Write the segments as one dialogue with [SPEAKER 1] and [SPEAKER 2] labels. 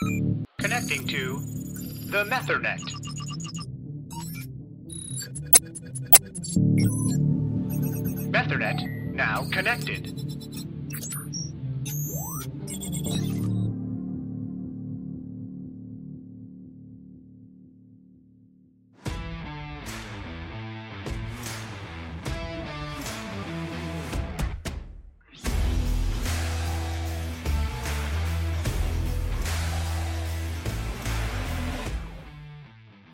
[SPEAKER 1] Connecting to the Methernet. Methernet now connected.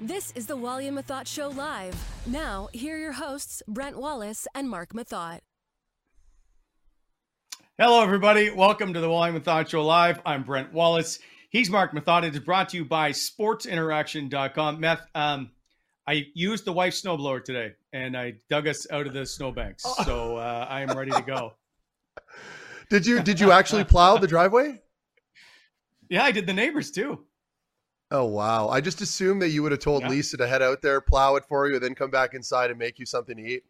[SPEAKER 2] This is the Wally and Methot Show live. Now, here are your hosts, Brent Wallace and Mark Methot.
[SPEAKER 3] Hello, everybody. Welcome to the Wally Methot Show Live. I'm Brent Wallace. He's Mark Methot. It is brought to you by sportsinteraction.com. Meth, um, I used the wife's snowblower today and I dug us out of the snowbanks. So uh, I am ready to go.
[SPEAKER 4] Did you did you actually plow the driveway?
[SPEAKER 3] Yeah, I did the neighbors too.
[SPEAKER 4] Oh wow! I just assumed that you would have told
[SPEAKER 3] Yeah.
[SPEAKER 4] Lisa to head out there, plow it for you, and then come back inside and make you something to eat.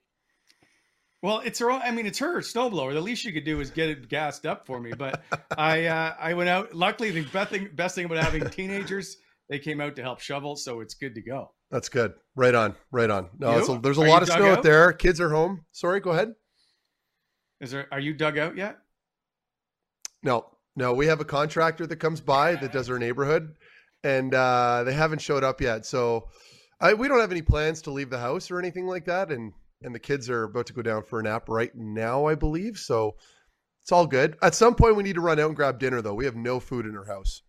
[SPEAKER 3] Well, it's her. own- I mean, it's her snowblower. The least you could do is get it gassed up for me. But I, uh, I went out. Luckily, the best thing, best thing about having teenagers, they came out to help shovel, so it's good to go.
[SPEAKER 4] That's good. Right on. Right on. No, it's a, there's a
[SPEAKER 3] Are
[SPEAKER 4] lot of snow out
[SPEAKER 3] out?
[SPEAKER 4] there. Kids are home. Sorry, go ahead.
[SPEAKER 3] Is there? Are you dug out yet?
[SPEAKER 4] No, no, we have a contractor that comes by that does our neighborhood, and uh, they haven't showed up yet. So I, we don't have any plans to leave the house or anything like that. And and the kids are about to go down for a nap right now, I believe. So it's all good. At some point, we need to run out and grab dinner, though. We have no food in our house.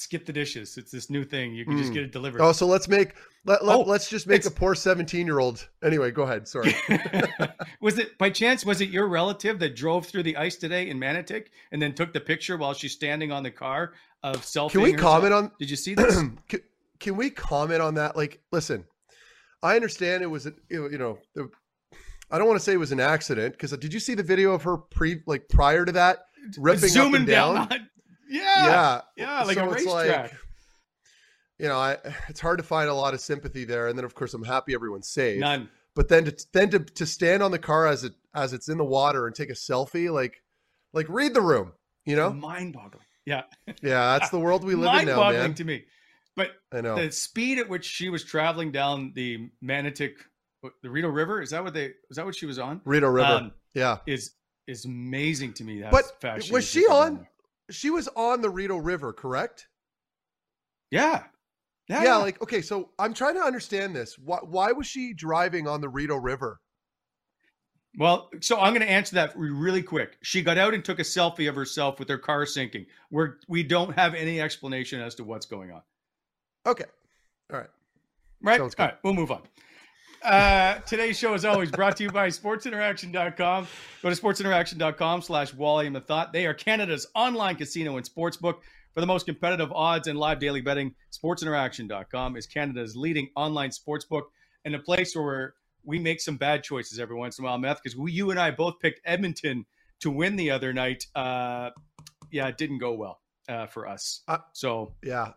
[SPEAKER 3] Skip the dishes. It's this new thing. You can just
[SPEAKER 4] Mm.
[SPEAKER 3] get it delivered.
[SPEAKER 4] Oh, so let's make let, let,
[SPEAKER 3] Oh,
[SPEAKER 4] let's just make a poor 17 year old. Anyway, go ahead. Sorry.
[SPEAKER 3] was it by chance? Was it your relative that drove through the ice today in Manotick and then took the picture while she's standing on the car of selfie?
[SPEAKER 4] Can we comment on
[SPEAKER 3] Did you see this?
[SPEAKER 4] can, can we comment on that? Like, listen, I understand it was, a- you know, the, I don't want to say it was an accident because did you see the video of her pre, like prior to that, ripping up and down?
[SPEAKER 3] on- yeah,
[SPEAKER 4] yeah,
[SPEAKER 3] yeah, like a
[SPEAKER 4] So it's
[SPEAKER 3] racetrack.
[SPEAKER 4] you know, I, it's hard to find a lot of sympathy there, and then of course I'm happy everyone's safe.
[SPEAKER 3] None.
[SPEAKER 4] But then to then to, to stand on the car as it as it's in the water and take a selfie, like like read the room, you know?
[SPEAKER 3] Mind-boggling. Yeah,
[SPEAKER 4] Yeah, that's the world we live in now, man.
[SPEAKER 3] to me. But
[SPEAKER 4] I know.
[SPEAKER 3] the speed at which she was traveling down the Manotick, the Rideau River, is that what they? Is that what she was on?
[SPEAKER 4] Rideau River.
[SPEAKER 3] Um,
[SPEAKER 4] yeah.
[SPEAKER 3] is is amazing to me. That
[SPEAKER 4] But was she on? She was on the Rideau River, correct?
[SPEAKER 3] Yeah. Yeah.
[SPEAKER 4] Yeah, like okay, so I'm trying to understand this. Why, why was she driving on the Rideau River?
[SPEAKER 3] Well, so I'm going to answer that really quick. She got out and took a selfie of herself with her car sinking. We're we don't have any explanation as to what's going on.
[SPEAKER 4] Okay. All right.
[SPEAKER 3] Right. All right. We'll move on. Uh, today's show is always brought to you by sportsinteraction.com. Go to sportsinteraction.com slash Wally and Methot. They are Canada's online casino and sportsbook. For the most competitive odds and live daily betting, sportsinteraction.com is Canada's leading online sportsbook and a place where we make some bad choices every once in a while, Meth, because we, you and I both picked Edmonton to win the other night. Uh, yeah, it didn't go well uh, for us. Uh, so
[SPEAKER 4] yeah,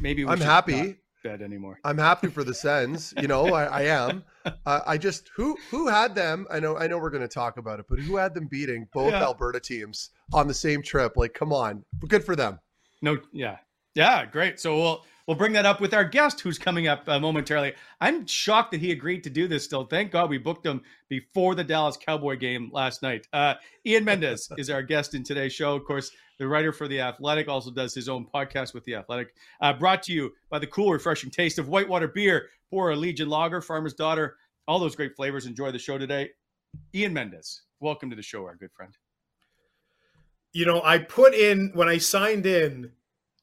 [SPEAKER 3] maybe
[SPEAKER 4] I'm happy.
[SPEAKER 3] Bet anymore.
[SPEAKER 4] I'm happy for the Sens. You know, I, I am. Uh, I just who who had them. I know I know we're going to talk about it, but who had them beating both yeah. Alberta teams on the same trip? Like, come on, good for them.
[SPEAKER 3] No, yeah, yeah, great. So we'll we'll bring that up with our guest who's coming up uh, momentarily. I'm shocked that he agreed to do this still. Thank God we booked him before the Dallas Cowboy game last night. Uh, Ian Mendes is our guest in today's show. Of course, the writer for The Athletic also does his own podcast with The Athletic. Uh, brought to you by the cool, refreshing taste of whitewater beer, pour a Legion Lager, Farmer's Daughter, all those great flavors. Enjoy the show today. Ian Mendes, welcome to the show, our good friend.
[SPEAKER 5] You know, I put in when I signed in,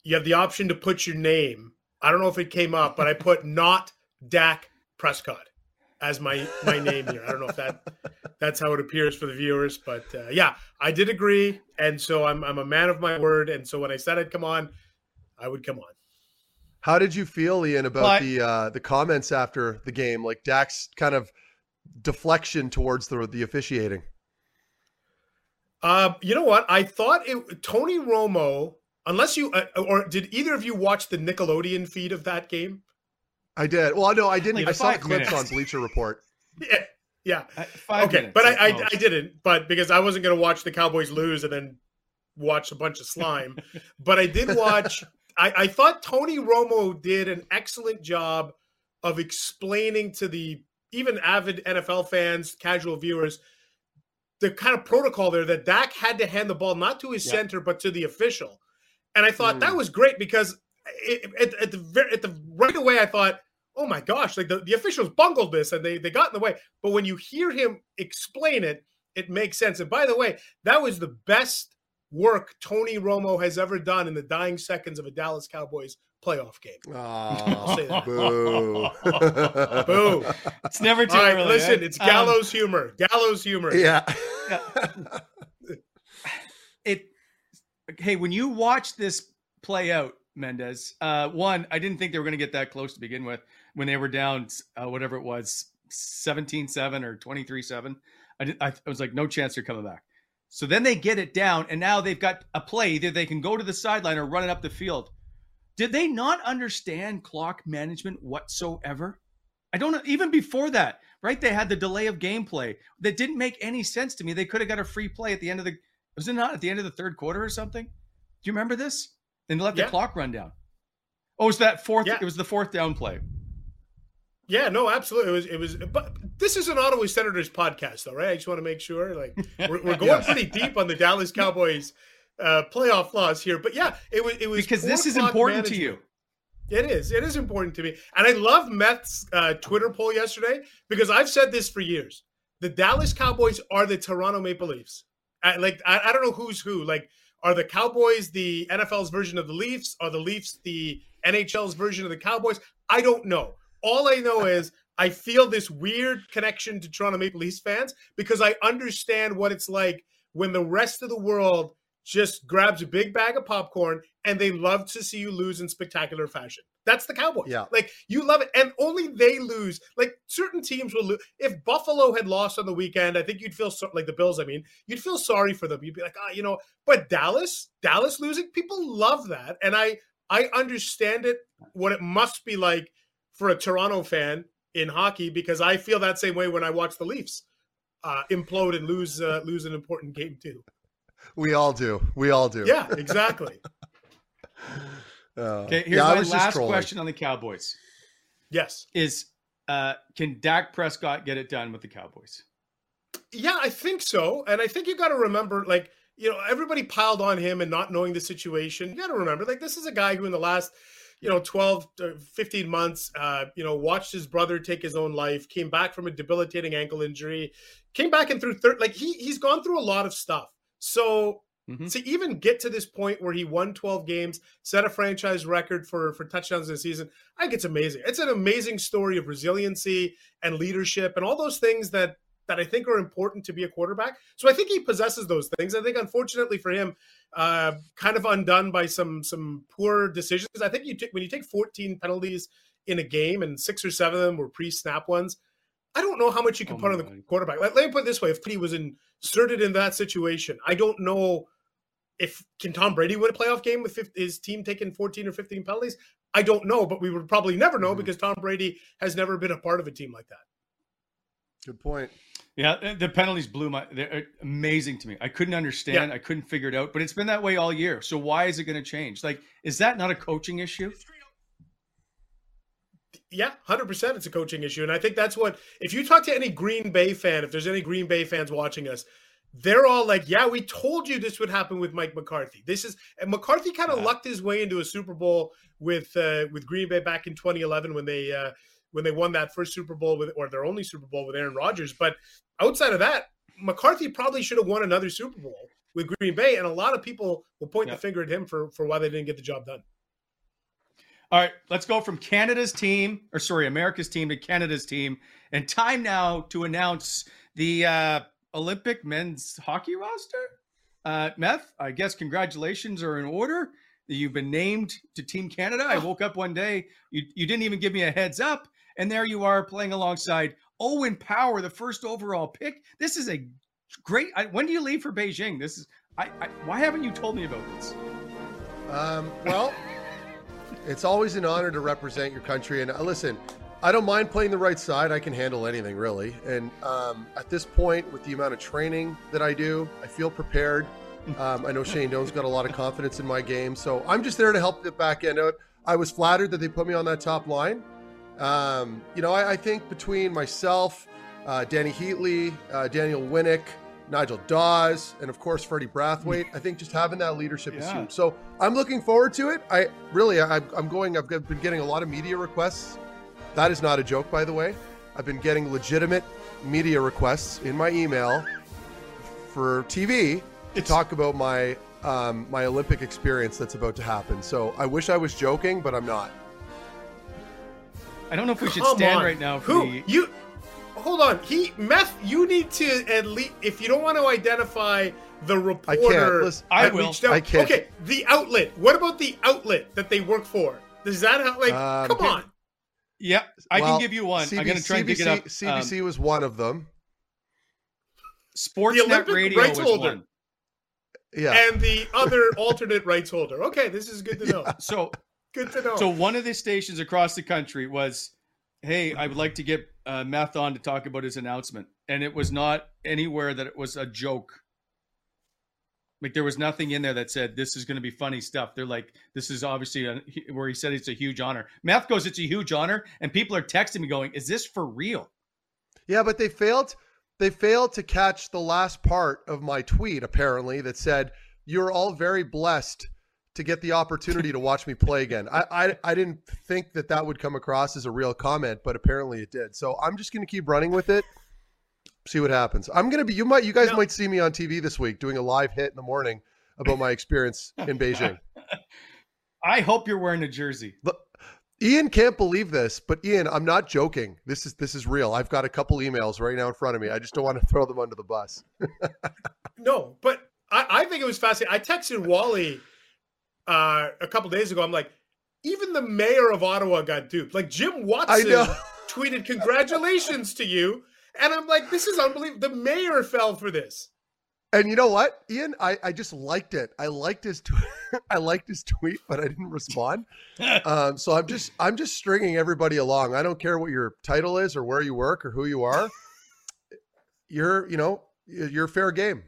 [SPEAKER 5] you have the option to put your name I don't know if it came up, but I put not Dak Prescott as my my name here. I don't know if that that's how it appears for the viewers, but uh, yeah, I did agree, and so I'm I'm a man of my word, and so when I said I'd come on, I would come on.
[SPEAKER 4] How did you feel, Ian, about but, the uh, the comments after the game, like Dak's kind of deflection towards the the officiating?
[SPEAKER 5] Uh, you know what? I thought it Tony Romo Unless you, uh, or did either of you watch the Nickelodeon feed of that game?
[SPEAKER 4] I did. Well, no, I didn't. Like I saw clips on Bleacher Report.
[SPEAKER 5] yeah, yeah. Uh, okay, but I, I, I, didn't. But because I wasn't going to watch the Cowboys lose and then watch a bunch of slime, but I did watch. I, I thought Tony Romo did an excellent job of explaining to the even avid NFL fans, casual viewers, the kind of protocol there that Dak had to hand the ball not to his yeah. center but to the official. And I thought mm. that was great because it, at, at, the at the right away I thought, oh my gosh, like the, the officials bungled this and they they got in the way. But when you hear him explain it, it makes sense. And by the way, that was the best work Tony Romo has ever done in the dying seconds of a Dallas Cowboys playoff game.
[SPEAKER 4] Oh, boo.
[SPEAKER 5] boo.
[SPEAKER 3] It's never too All right, early.
[SPEAKER 5] Listen, it's um, gallows um, humor. Gallows humor.
[SPEAKER 4] Yeah.
[SPEAKER 3] yeah. it hey, when you watch this play out, Mendes, uh, one, I didn't think they were going to get that close to begin with when they were down, uh, whatever it was, 17 7 or 23 7. I, I, was like, no chance they're coming back. So then they get it down, and now they've got a play. Either they can go to the sideline or run it up the field. Did they not understand clock management whatsoever? I don't know. Even before that, right? They had the delay of gameplay that didn't make any sense to me. They could have got a free play at the end of the was it not at the end of the third quarter or something? Do you remember this? And let yeah. the clock run down. Oh, it was that fourth? Yeah. It was the fourth down play.
[SPEAKER 5] Yeah, no, absolutely. It was. It was. But this is an Ottawa Senators podcast, though, right? I just want to make sure. Like, we're, we're going yes. pretty deep on the Dallas Cowboys uh, playoff flaws here. But yeah, it was. It was
[SPEAKER 3] because this is important
[SPEAKER 5] management.
[SPEAKER 3] to you.
[SPEAKER 5] It is. It is important to me, and I love Meth's uh, Twitter poll yesterday because I've said this for years. The Dallas Cowboys are the Toronto Maple Leafs. I, like I, I don't know who's who. Like, are the Cowboys the NFL's version of the Leafs? Are the Leafs the NHL's version of the Cowboys? I don't know. All I know is I feel this weird connection to Toronto Maple Leafs fans because I understand what it's like when the rest of the world just grabs a big bag of popcorn and they love to see you lose in spectacular fashion. That's the Cowboys.
[SPEAKER 4] Yeah.
[SPEAKER 5] Like you love it. And only they lose. Like certain teams will lose. If Buffalo had lost on the weekend, I think you'd feel so, like the Bills, I mean, you'd feel sorry for them. You'd be like, ah, oh, you know, but Dallas, Dallas losing, people love that. And I I understand it, what it must be like for a Toronto fan in hockey, because I feel that same way when I watch the Leafs uh, implode and lose uh, lose an important game too.
[SPEAKER 4] We all do. We all do.
[SPEAKER 5] Yeah, exactly.
[SPEAKER 3] uh, okay, here's yeah, my last question on the Cowboys.
[SPEAKER 5] Yes.
[SPEAKER 3] Is uh can Dak Prescott get it done with the Cowboys?
[SPEAKER 5] Yeah, I think so. And I think you got to remember like, you know, everybody piled on him and not knowing the situation. You got to remember like this is a guy who in the last you know 12 15 months uh, you know watched his brother take his own life came back from a debilitating ankle injury came back and threw third. Like he he's gone through a lot of stuff. So mm-hmm. to even get to this point where he won 12 games, set a franchise record for for touchdowns this season, I think it's amazing. It's an amazing story of resiliency and leadership and all those things that that I think are important to be a quarterback. So I think he possesses those things. I think, unfortunately for him, uh, kind of undone by some some poor decisions. I think you t- when you take 14 penalties in a game and six or seven of them were pre-snap ones. I don't know how much you can oh put on the God. quarterback. Let, let me put it this way: if he was inserted in that situation, I don't know if can Tom Brady win a playoff game with 50, his team taking 14 or 15 penalties. I don't know, but we would probably never know mm-hmm. because Tom Brady has never been a part of a team like that.
[SPEAKER 4] Good point.
[SPEAKER 3] Yeah, the penalties blew my. They're amazing to me. I couldn't understand. Yeah. I couldn't figure it out. But it's been that way all year. So why is it going to change? Like, is that not a coaching issue?
[SPEAKER 5] Yeah, hundred percent. It's a coaching issue, and I think that's what. If you talk to any Green Bay fan, if there's any Green Bay fans watching us, they're all like, "Yeah, we told you this would happen with Mike McCarthy." This is and McCarthy kind of yeah. lucked his way into a Super Bowl with uh, with Green Bay back in 2011 when they uh, when they won that first Super Bowl with or their only Super Bowl with Aaron Rodgers. But outside of that, McCarthy probably should have won another Super Bowl with Green Bay, and a lot of people will point yeah. the finger at him for for why they didn't get the job done.
[SPEAKER 3] All right, let's go from Canada's team, or sorry, America's team to Canada's team. And time now to announce the uh, Olympic men's hockey roster. Uh, Meth, I guess congratulations are in order. You've been named to Team Canada. I woke up one day, you, you didn't even give me a heads up. And there you are playing alongside Owen Power, the first overall pick. This is a great. I, when do you leave for Beijing? This is. I, I why haven't you told me about this?
[SPEAKER 4] Um, well, it's always an honor to represent your country. And uh, listen, I don't mind playing the right side. I can handle anything really. And um, at this point, with the amount of training that I do, I feel prepared. Um, I know Shane Doan's got a lot of confidence in my game, so I'm just there to help the back end out. I was flattered that they put me on that top line. Um, you know, I, I, think between myself, uh, Dany Heatley, uh, Daniel Winnik, Nigel Dawes, and of course Freddie Brathwaite. I think just having that leadership yeah. is huge. So I'm looking forward to it. I really, I, I'm going. I've been getting a lot of media requests. That is not a joke, by the way. I've been getting legitimate media requests in my email for TV to it's, talk about my um, my Olympic experience that's about to happen. So I wish I was joking, but I'm not.
[SPEAKER 3] I don't know if we should stand on. right now for
[SPEAKER 5] Who? the you hold on. He meth. You need to at least if you don't want to identify the reporter.
[SPEAKER 4] I, Listen, I
[SPEAKER 3] will.
[SPEAKER 4] I can't.
[SPEAKER 5] Okay, the outlet. What about the outlet that they work for? Does that how, like? Um, come on.
[SPEAKER 3] Yeah, I well, can give you one. I'm going to try and pick it up.
[SPEAKER 4] CBC um, was one of them.
[SPEAKER 3] Sportsnet Radio was holder. one.
[SPEAKER 5] Yeah, and the other alternate rights holder. Okay, this is good to know. Yeah.
[SPEAKER 3] So
[SPEAKER 5] good to know.
[SPEAKER 3] So one of the stations across the country was hey, I would like to get uh, Meth on to talk about his announcement. And it was not anywhere that it was a joke. Like there was nothing in there that said this is going to be funny stuff. They're like, this is obviously a, where he said it's a huge honor. Meth goes, it's a huge honor, and people are texting me going, is this for real?
[SPEAKER 4] Yeah, but they failed. They failed to catch the last part of my tweet. Apparently, that said, "You're all very blessed to get the opportunity to watch me play again. I, I, I didn't think that that would come across as a real comment, but apparently it did. So I'm just going to keep running with it. See what happens. I'm going to be you might you guys no. might see me on TV this week doing a live hit in the morning about my experience in Beijing.
[SPEAKER 3] I hope you're wearing a jersey.
[SPEAKER 4] But Ian can't believe this, but Ian, I'm not joking. This is this is real. I've got a couple emails right now in front of me. I just don't want to throw them under the bus.
[SPEAKER 5] no, but I, I think it was fascinating. I texted Wally uh, a couple days ago. I'm like, even the mayor of Ottawa got duped. Like Jim Watson tweeted, "Congratulations to you," and I'm like, this is unbelievable. The mayor fell for this.
[SPEAKER 4] And you know what, Ian? I, I just liked it. I liked his tweet. I liked his tweet, but I didn't respond. um, so I'm just I'm just stringing everybody along. I don't care what your title is or where you work or who you are. You're you know you're fair game.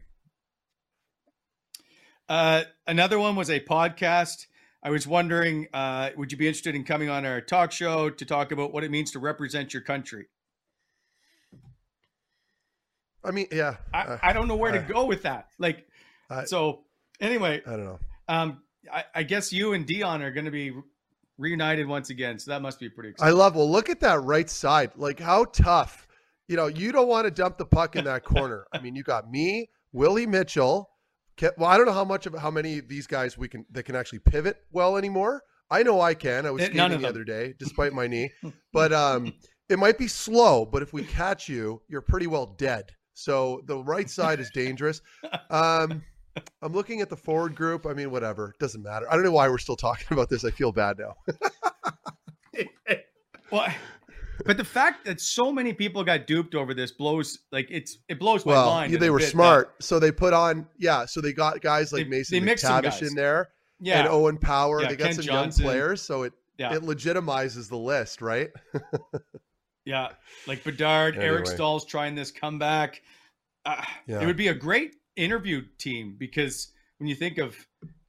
[SPEAKER 3] Uh, another one was a podcast. I was wondering, uh, would you be interested in coming on our talk show to talk about what it means to represent your country?
[SPEAKER 4] I mean, yeah.
[SPEAKER 3] I, uh, I don't know where to go with that. Like, so anyway,
[SPEAKER 4] I don't know.
[SPEAKER 3] Um, I, I guess you and Dion are going to be reunited once again. So that must be pretty exciting.
[SPEAKER 4] I love, well, look at that right side. Like, how tough you know, you don't want to dump the puck in that corner. I mean, you got me, Willie Mitchell. Well, I don't know how much of how many of these guys we can that can actually pivot well anymore. I know I can. I was eh, skating the other day, despite my knee. But um, it might be slow. But if we catch you, you're pretty well dead. So the right side is dangerous. Um, I'm looking at the forward group. I mean, whatever. Doesn't matter. I don't know why we're still talking about this. I feel bad now.
[SPEAKER 3] well, but the fact that so many people got duped over this blows like it's it blows my
[SPEAKER 4] well,
[SPEAKER 3] mind.
[SPEAKER 4] Yeah, they were smart, that, so they put on yeah. So they got guys like they, Mason they McTavish in there, yeah, and Owen Power. Yeah, they got Ken some Johnson. young players, so it yeah. it legitimizes the list, right?
[SPEAKER 3] yeah, like Bedard, anyway. Eric Staal's trying this comeback. Uh, yeah. It would be a great interview team because when you think of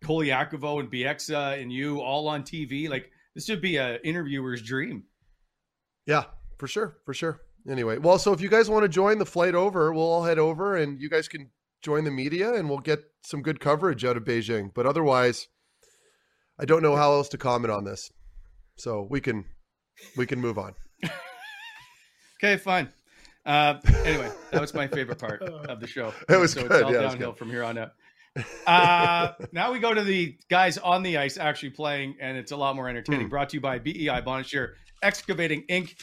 [SPEAKER 3] Colaiacovo and Bieksa and you all on TV, like this would be a interviewer's dream.
[SPEAKER 4] Yeah, for sure, for sure. Anyway, well, so if you guys want to join the flight over, we'll all head over and you guys can join the media and we'll get some good coverage out of Beijing. But otherwise, I don't know how else to comment on this. So we can we can move on.
[SPEAKER 3] okay, fine. Uh, anyway, that was my favorite part of the show.
[SPEAKER 4] It was
[SPEAKER 3] so
[SPEAKER 4] good. It's
[SPEAKER 3] all
[SPEAKER 4] yeah,
[SPEAKER 3] downhill from here on out. Uh, now we go to the guys on the ice actually playing, and it's a lot more entertaining. Hmm. Brought to you by BEI Bonnechere Excavating Inc.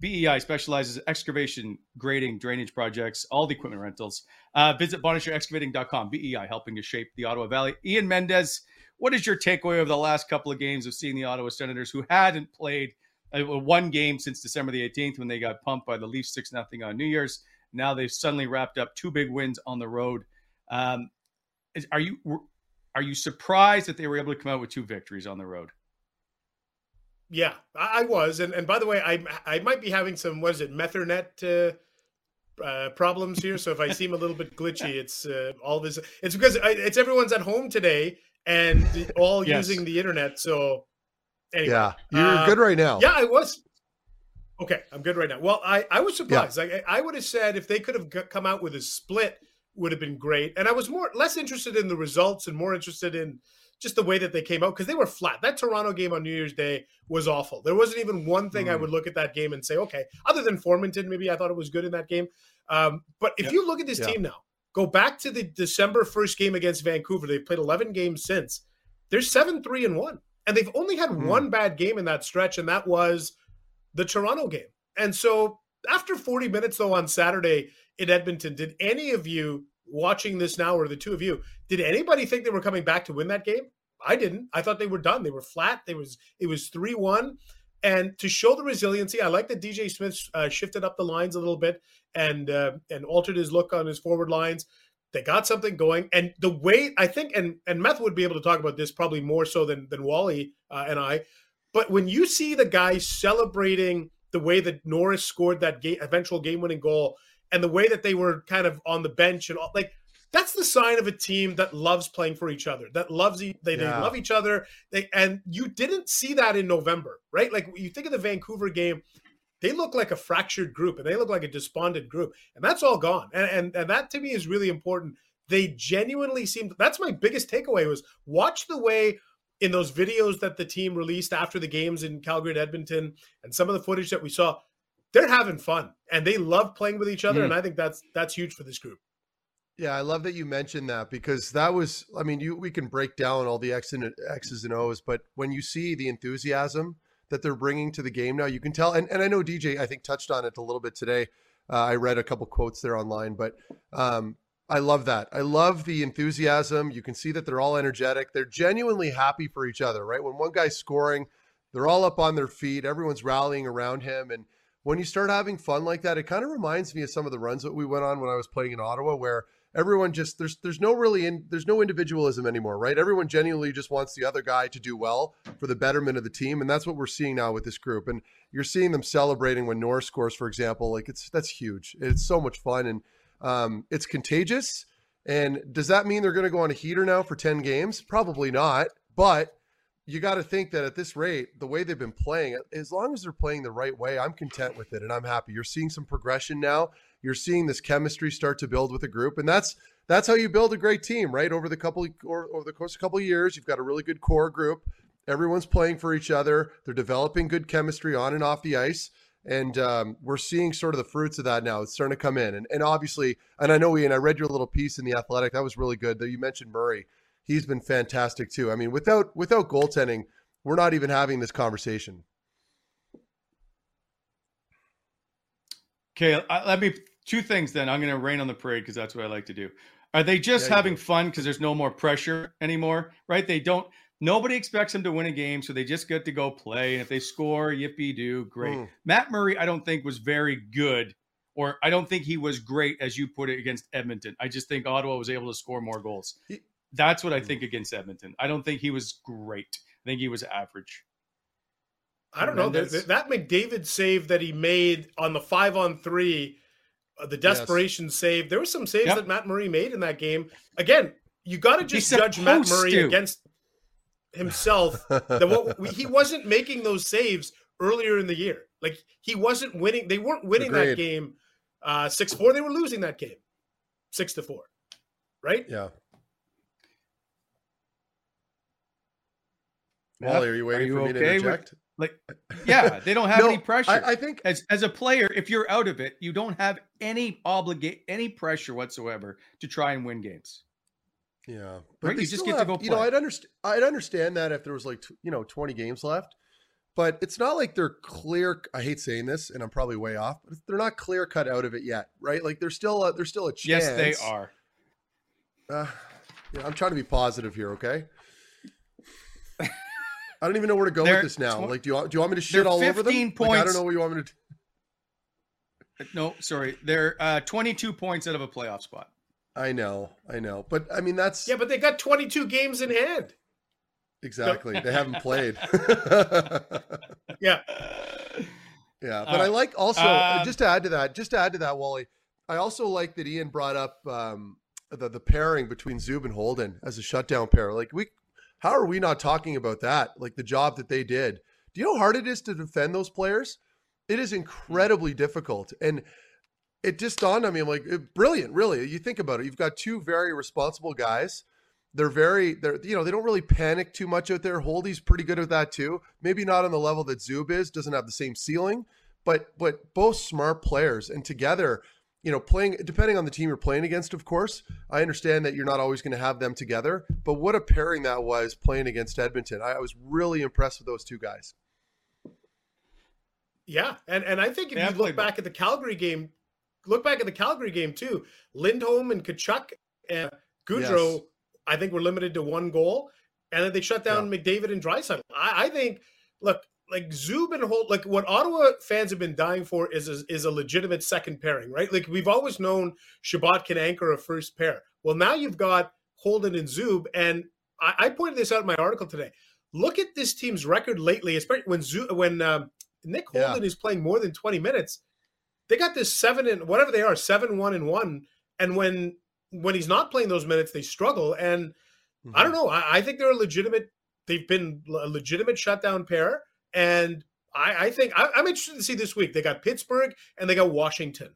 [SPEAKER 3] BEI specializes in excavation, grading, drainage projects, all the equipment rentals. Uh, visit BonnechereExcavating.com. BEI helping to shape the Ottawa Valley. Ian Mendes, what is your takeaway of the last couple of games of seeing the Ottawa Senators who hadn't played uh, one game since December the 18th when they got pumped by the Leafs 6 0 on New Year's? Now they've suddenly wrapped up two big wins on the road. Um, is, are you are you surprised that they were able to come out with two victories on the road?
[SPEAKER 5] Yeah, I, was, and and by the way, I I might be having some what is it Methernet uh, uh, problems here. So if I seem a little bit glitchy, it's uh, all this. It's because I, it's everyone's at home today and all yes. using the internet. So anyway,
[SPEAKER 4] yeah, you're uh, good right now.
[SPEAKER 5] Yeah, I was. Okay, I'm good right now. Well, I I was surprised. Yeah. Like I would have said if they could have come out with a split, would have been great. And I was more less interested in the results and more interested in just the way that they came out because they were flat. That Toronto game on New Year's Day was awful. There wasn't even one thing mm. I would look at that game and say, okay, other than Formenton, maybe I thought it was good in that game. Um, but if yep. you look at this yep. team now, go back to the December 1st game against Vancouver. They've played 11 games since. They're 7 3 and 1. And they've only had mm. one bad game in that stretch, and that was the Toronto game. And so after 40 minutes, though, on Saturday in Edmonton, did any of you watching this now, or the two of you, did anybody think they were coming back to win that game? I didn't. I thought they were done. They were flat. They was it was three one, and to show the resiliency, I like that DJ Smith uh, shifted up the lines a little bit and uh, and altered his look on his forward lines. They got something going, and the way I think, and and Meth would be able to talk about this probably more so than than Wally uh, and I. But when you see the guys celebrating the way that Norris scored that game, eventual game winning goal, and the way that they were kind of on the bench and all, like that's the sign of a team that loves playing for each other that loves they, yeah. they love each other they and you didn't see that in november right like you think of the vancouver game they look like a fractured group and they look like a despondent group and that's all gone and and, and that to me is really important they genuinely seemed that's my biggest takeaway was watch the way in those videos that the team released after the games in calgary and edmonton and some of the footage that we saw they're having fun and they love playing with each other mm. and i think that's that's huge for this group
[SPEAKER 4] yeah, I love that you mentioned that because that was, I mean, you we can break down all the X and X's and O's, but when you see the enthusiasm that they're bringing to the game now, you can tell. And, and I know DJ, I think touched on it a little bit today. Uh, I read a couple quotes there online, but um, I love that. I love the enthusiasm. You can see that they're all energetic. They're genuinely happy for each other, right? When one guy's scoring, they're all up on their feet. Everyone's rallying around him, and when you start having fun like that, it kind of reminds me of some of the runs that we went on when I was playing in Ottawa, where everyone just there's there's no really in, there's no individualism anymore, right? Everyone genuinely just wants the other guy to do well for the betterment of the team, and that's what we're seeing now with this group. And you're seeing them celebrating when Norris scores, for example. Like it's that's huge. It's so much fun and um, it's contagious. And does that mean they're going to go on a heater now for ten games? Probably not, but you got to think that at this rate, the way they've been playing, as long as they're playing the right way, I'm content with it and I'm happy. You're seeing some progression now. You're seeing this chemistry start to build with a group, and that's that's how you build a great team, right? Over the couple or over the course of a couple of years, you've got a really good core group. Everyone's playing for each other. They're developing good chemistry on and off the ice, And um, we're seeing sort of the fruits of that now. It's starting to come in. And, and obviously, and I know Ian, I read your little piece in the Athletic. That was really good. That you mentioned Murray. He's been fantastic too. I mean, without without goaltending, we're not even having this conversation.
[SPEAKER 3] Okay, uh, let me two things then. I'm going to rain on the parade because that's what I like to do. Are they just having fun because there's no more pressure anymore? Right? They don't. Nobody expects them to win a game, so they just get to go play. And if they score, yippee do, great. Mm. Matt Murray, I don't think was very good, or I don't think he was great as you put it against Edmonton. I just think Ottawa was able to score more goals. That's what I hmm. think against Edmonton. I don't think he was great. I think he was average.
[SPEAKER 5] I don't know that, that McDavid save that he made on the five on three, uh, the desperation yes. save. There were some saves yep. that Matt Murray made in that game. Again, you got to just judge Matt Murray to. against himself. that what, he wasn't making those saves earlier in the year. Like he wasn't winning. They weren't winning Agreed. that game uh, six four. They were losing that game six to four. Right?
[SPEAKER 4] Yeah. Wally, are you waiting are you for me okay to interject? With-
[SPEAKER 3] like, yeah, they don't have no, any pressure.
[SPEAKER 4] I, I, think
[SPEAKER 3] as as a player, if you're out of it, you don't have any obligate any pressure whatsoever to try and win games.
[SPEAKER 4] Yeah,
[SPEAKER 3] but right? you just get have, to go. Play.
[SPEAKER 4] You know, I'd understand. I'd understand that if there was like you know 20 games left, but it's not like they're clear. I hate saying this, and I'm probably way off, but they're not clear cut out of it yet, right? Like there's still a, there's still a chance.
[SPEAKER 3] Yes, they are.
[SPEAKER 4] Uh, yeah, I'm trying to be positive here. Okay. I don't even know where to go they're, with this now. Like, do you do you want me to shit all over them? Points. Like, I don't know what you want me to.
[SPEAKER 3] do. No, sorry. They're uh, 22 points out of a playoff spot.
[SPEAKER 4] I know, I know, but I mean that's
[SPEAKER 5] yeah, but they got 22 games in hand.
[SPEAKER 4] Exactly, they haven't played.
[SPEAKER 5] yeah,
[SPEAKER 4] yeah, but uh, I like also uh, just to add to that, just to add to that, Wally. I also like that Ian brought up um, the the pairing between Zub and Holden as a shutdown pair. Like we how are we not talking about that? Like the job that they did. Do you know how hard it is to defend those players? It is incredibly difficult. And it just dawned on me. I'm like, brilliant, really. You think about it. You've got two very responsible guys. They're very, they're, you know, they don't really panic too much out there. Holdy's pretty good at that too. Maybe not on the level that Zub is, doesn't have the same ceiling, but, but both smart players. And together, you know, playing depending on the team you're playing against, of course. I understand that you're not always going to have them together, but what a pairing that was playing against Edmonton. I, I was really impressed with those two guys.
[SPEAKER 5] Yeah, and and I think if you look back at the Calgary game, look back at the Calgary game too. Lindholm and Tkachuk and Gaudreau, yes. I think were limited to one goal, and then they shut down yeah. McDavid and Draisaitl. I, I think, look, like Zub and Holt, like what Ottawa fans have been dying for is a, is a legitimate second pairing, right? Like we've always known Chabot can anchor a first pair. Well, now you've got Holden and Zub, and I, I pointed this out in my article today. Look at this team's record lately, especially when Zub, when um, Nick Holden yeah. is playing more than twenty minutes. They got this seven and whatever they are, seven one and one, and when when he's not playing those minutes, they struggle. And mm-hmm. I don't know. I, I think they're a legitimate. They've been a legitimate shutdown pair. And I, I think I, I'm interested to see this week. They got Pittsburgh and they got Washington.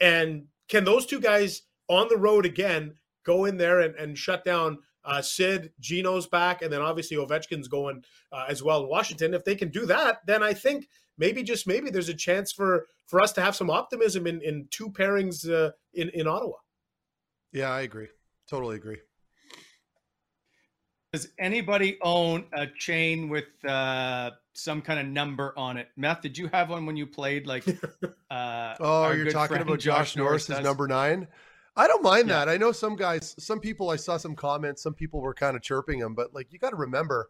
[SPEAKER 5] And can those two guys on the road again go in there and, and shut down uh, Sid, Gino's back, and then obviously Ovechkin's going uh, as well in Washington. If they can do that, then I think maybe just maybe there's a chance for for us to have some optimism in in two pairings uh, in in Ottawa.
[SPEAKER 4] Yeah, I agree. Totally agree.
[SPEAKER 3] Does anybody own a chain with uh, some kind of number on it? Meth, did you have one when you played? Like,
[SPEAKER 4] uh, oh, you're talking about Josh, Josh Norris as number nine. I don't mind yeah. that. I know some guys, some people. I saw some comments. Some people were kind of chirping him, but like, you got to remember,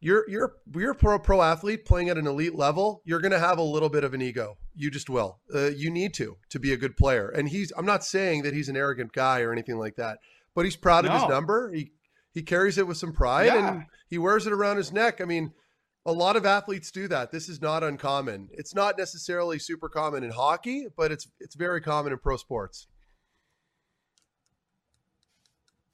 [SPEAKER 4] you're you're you're a pro pro athlete playing at an elite level. You're going to have a little bit of an ego. You just will. Uh, you need to to be a good player. And he's. I'm not saying that he's an arrogant guy or anything like that, but he's proud no. of his number. He he carries it with some pride yeah. and he wears it around his neck. I mean, a lot of athletes do that. This is not uncommon. It's not necessarily super common in hockey, but it's it's very common in pro sports.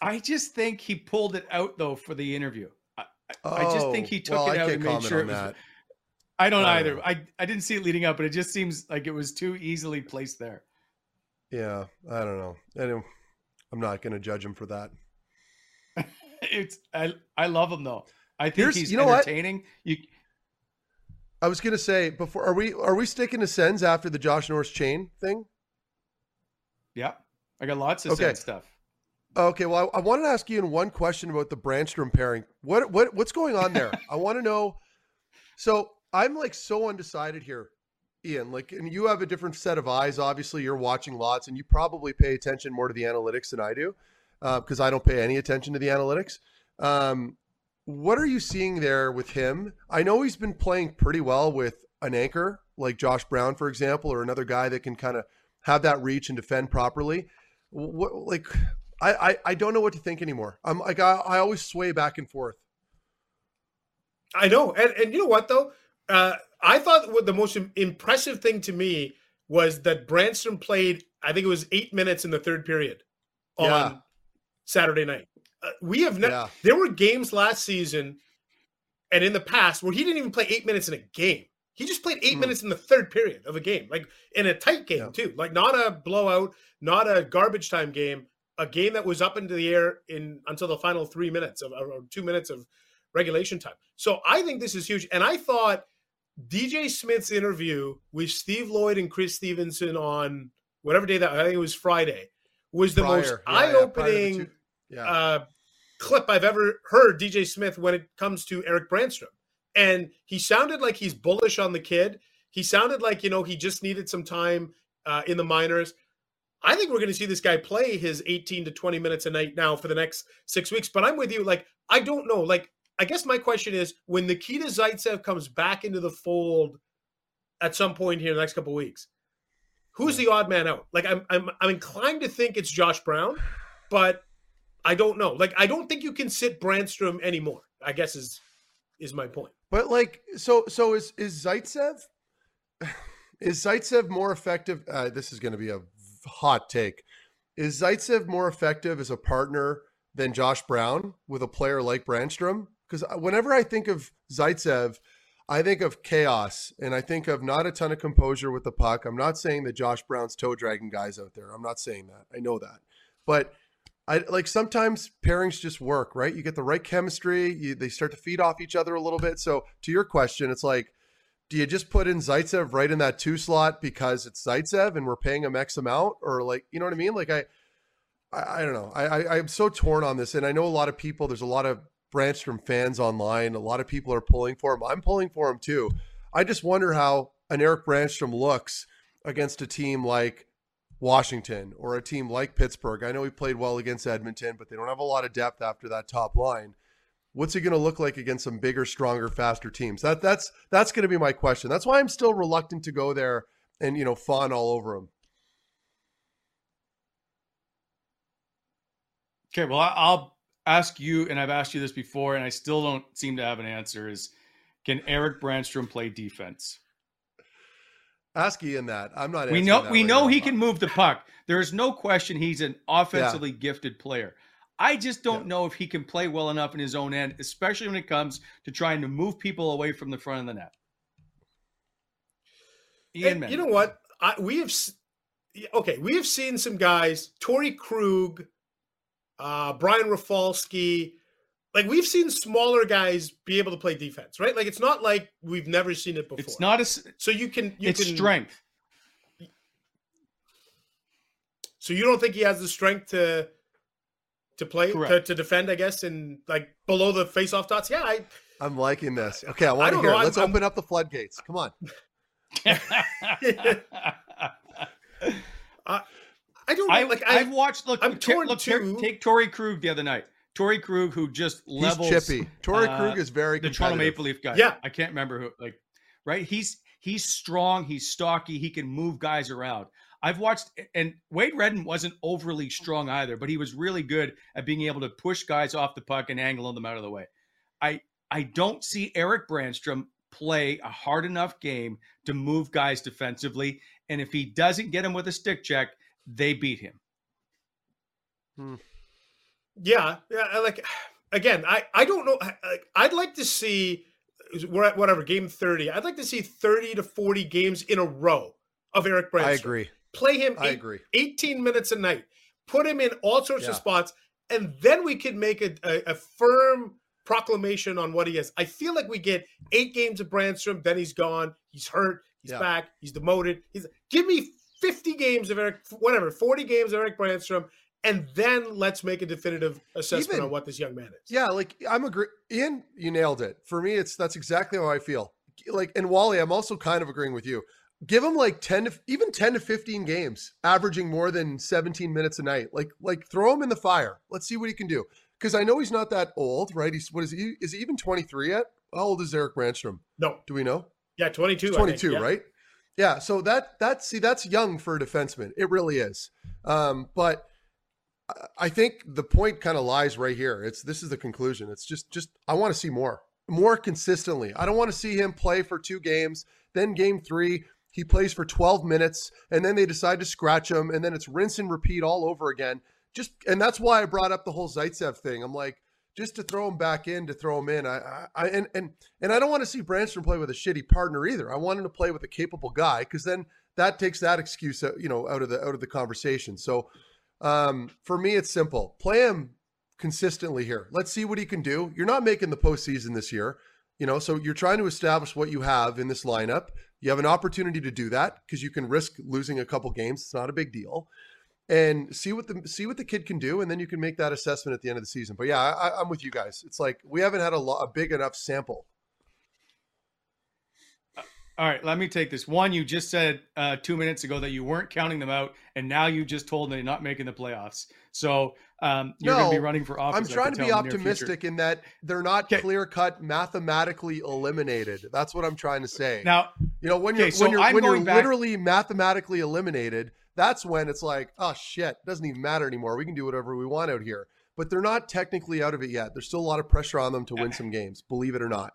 [SPEAKER 3] I just think he pulled it out though for the interview. I, oh, I just think he oh, took well, it out and made sure it was. That. I don't either. I I didn't see it leading up, but it just seems like it was too easily placed there.
[SPEAKER 4] Yeah, I don't know. Anyway, I'm not going to judge him for that
[SPEAKER 3] it's I I love him though. I think Here's, he's you know entertaining. What? You
[SPEAKER 4] I was gonna say before are we are we sticking to Sens after the Josh Norris chain thing?
[SPEAKER 3] Yeah, I got lots of okay. Stuff.
[SPEAKER 4] Okay, well, I, I, wanted to ask you in one question about the Brannstrom pairing. What what what's going on there? I want to know. So I'm like so undecided here, Ian. Like, and you have a different set of eyes. Obviously, you're watching lots, and you probably pay attention more to the analytics than I do, because uh, I don't pay any attention to the analytics. Um, what are you seeing there with him? I know he's been playing pretty well with an anchor like Josh Brown, for example, or another guy that can kind of have that reach and defend properly. What like I, I, I don't know what to think anymore. I'm like I, I always sway back and forth.
[SPEAKER 5] I know, and and you know what though, uh, I thought what the most impressive thing to me was that Brannstrom played. I think it was eight minutes in the third period on yeah. Saturday night. Uh, we have never. Yeah. There were games last season and in the past where he didn't even play eight minutes in a game. He just played eight mm. minutes in the third period of a game, like in a tight game yeah. too, like not a blowout, not a garbage time game, a game that was up into the air in until the final three minutes of or two minutes of regulation time. So I think this is huge, and I thought DJ Smith's interview with Steve Lloyd and Chris Stevenson on whatever day that I think it was Friday was the Prior. most yeah, eye-opening yeah, uh, clip I've ever heard DJ Smith when it comes to Eric Brannstrom. And he sounded like he's bullish on the kid. He sounded like, you know, he just needed some time uh, in the minors. I think we're going to see this guy play his 18 to 20 minutes a night now for the next six weeks. But I'm with you. Like, I don't know. Like, I guess my question is when Nikita Zaitsev comes back into the fold at some point here in the next couple weeks, who's the odd man out? Like, I'm, I'm, I'm inclined to think it's Josh Brown, but I don't know. Like, I don't think you can sit Brannstrom anymore. I guess is is my point.
[SPEAKER 4] But like, so so is is Zaitsev is Zaitsev more effective? Uh, this is going to be a hot take. Is Zaitsev more effective as a partner than Josh Brown with a player like Brannstrom? Because whenever I think of Zaitsev, I think of chaos and I think of not a ton of composure with the puck. I'm not saying that Josh Brown's toe dragging guys out there. I'm not saying that. I know that. But I like sometimes pairings just work, right? You get the right chemistry, you, they start to feed off each other a little bit. So to your question, it's like, do you just put in Zaitsev right in that two slot because it's Zaitsev and we're paying him X amount, or like, you know what I mean? Like I, I, I don't know. I, I I'm so torn on this, and I know a lot of people. There's a lot of Brannstrom fans online. A lot of people are pulling for him. I'm pulling for him too. I just wonder how an Eric Brannstrom looks against a team like Washington or a team like Pittsburgh. I know he played well against Edmonton, but they don't have a lot of depth after that top line. What's he going to look like against some bigger, stronger, faster teams? That that's that's going to be my question. That's why I'm still reluctant to go there and you know fawn all over him.
[SPEAKER 3] Okay, well I'll ask you, and I've asked you this before, and I still don't seem to have an answer. Is can Eric Brannstrom play defense?
[SPEAKER 4] Ask Ian that. I'm not.
[SPEAKER 3] We know.
[SPEAKER 4] we
[SPEAKER 3] right know now. he can move the puck. There is no question he's an offensively yeah. gifted player. I just don't yeah. know if he can play well enough in his own end, especially when it comes to trying to move people away from the front of the net.
[SPEAKER 5] Ian, you know what? I, we have okay. We have seen some guys, Torey Krug, uh, Brian Rafalski, like we've seen smaller guys be able to play defense, right? Like it's not like we've never seen it before.
[SPEAKER 3] It's not a
[SPEAKER 5] so you can you
[SPEAKER 3] it's
[SPEAKER 5] can,
[SPEAKER 3] strength.
[SPEAKER 5] So you don't think he has the strength to to play to, to, defend, I guess, and like below the face-off dots? Yeah, I.
[SPEAKER 4] I'm liking this. Okay, I want to hear. Know, Let's I'm, open I'm, up the floodgates. Come on.
[SPEAKER 5] uh, I don't I, like. I,
[SPEAKER 3] have watched. Look, I'm torn look, too. Take Torey Krug the other night. Torey Krug, who just levels.
[SPEAKER 4] He's chippy. Torey uh, Krug is very the
[SPEAKER 3] Toronto Maple Leaf guy.
[SPEAKER 5] Yeah,
[SPEAKER 3] I can't remember who. Like, right? He's he's strong. He's stocky. He can move guys around. I've watched, and Wade Redden wasn't overly strong either, but he was really good at being able to push guys off the puck and angle them out of the way. I I don't see Erik Brannstrom play a hard enough game to move guys defensively, and if he doesn't get him with a stick check, they beat him.
[SPEAKER 5] Hmm. Yeah, yeah. Like again, I I don't know. I'd like to see we're at whatever game thirty. I'd like to see thirty to forty games in a row of Eric Brannstrom. I
[SPEAKER 4] agree.
[SPEAKER 5] Play him.
[SPEAKER 4] I eight, agree.
[SPEAKER 5] Eighteen minutes a night. Put him in all sorts yeah. of spots, and then we could make a, a, a firm proclamation on what he is. I feel like we get eight games of Brannstrom, then he's gone, he's hurt, he's yeah. back, he's demoted. He's give me 50 games of Eric, whatever, 40 games of Eric Brannstrom, and then let's make a definitive assessment Even, on what this young man is.
[SPEAKER 4] Yeah, like I'm agree. Ian, you nailed it. For me, it's that's exactly how I feel. Like, and Wally, I'm also kind of agreeing with you. Give him like 10 to even 10 to 15 games, averaging more than 17 minutes a night. Like, like throw him in the fire. Let's see what he can do. Because I know he's not that old, right? He's what is he? Is he even 23 yet? How old is eric Brannstrom?
[SPEAKER 5] No.
[SPEAKER 4] Do we know?
[SPEAKER 5] Yeah, 22.
[SPEAKER 4] He's 22, yeah. right? Yeah. So that that see that's young for a defenseman. It really is. Um, but I think the point kind of lies right here. It's this is the conclusion. It's just just I want to see more, more consistently. I don't want to see him play for two games, then game three he plays for 12 minutes, and then they decide to scratch him, and then it's rinse and repeat all over again. Just and that's why I brought up the whole Zaitsev thing. I'm like, just to throw him back in, to throw him in. I, I and and and I don't want to see Brannstrom play with a shitty partner either. I want him to play with a capable guy because then that takes that excuse, uh, you know, out of the out of the conversation. So um, for me, it's simple. Play him consistently here. Let's see what he can do. You're not making the postseason this year, you know, so you're trying to establish what you have in this lineup. You have an opportunity to do that because you can risk losing a couple games. It's not a big deal, and see what the see what the kid can do, and then you can make that assessment at the end of the season. But yeah, I, am with you guys. It's like we haven't had a, lo- a big enough sample
[SPEAKER 3] all right, let me take this. One, you just said uh, two minutes ago that you weren't counting them out, and now you just told them they're not making the playoffs. So um, you're no, going to be running for office.
[SPEAKER 4] I'm trying to be optimistic in that they're not okay. clear cut, mathematically eliminated. That's what I'm trying to say.
[SPEAKER 3] Now,
[SPEAKER 4] you know, when you're okay, when you're when you're back... literally mathematically eliminated, that's when it's like, oh shit, it doesn't even matter anymore. We can do whatever we want out here. But they're not technically out of it yet. There's still a lot of pressure on them to win some games, believe it or not.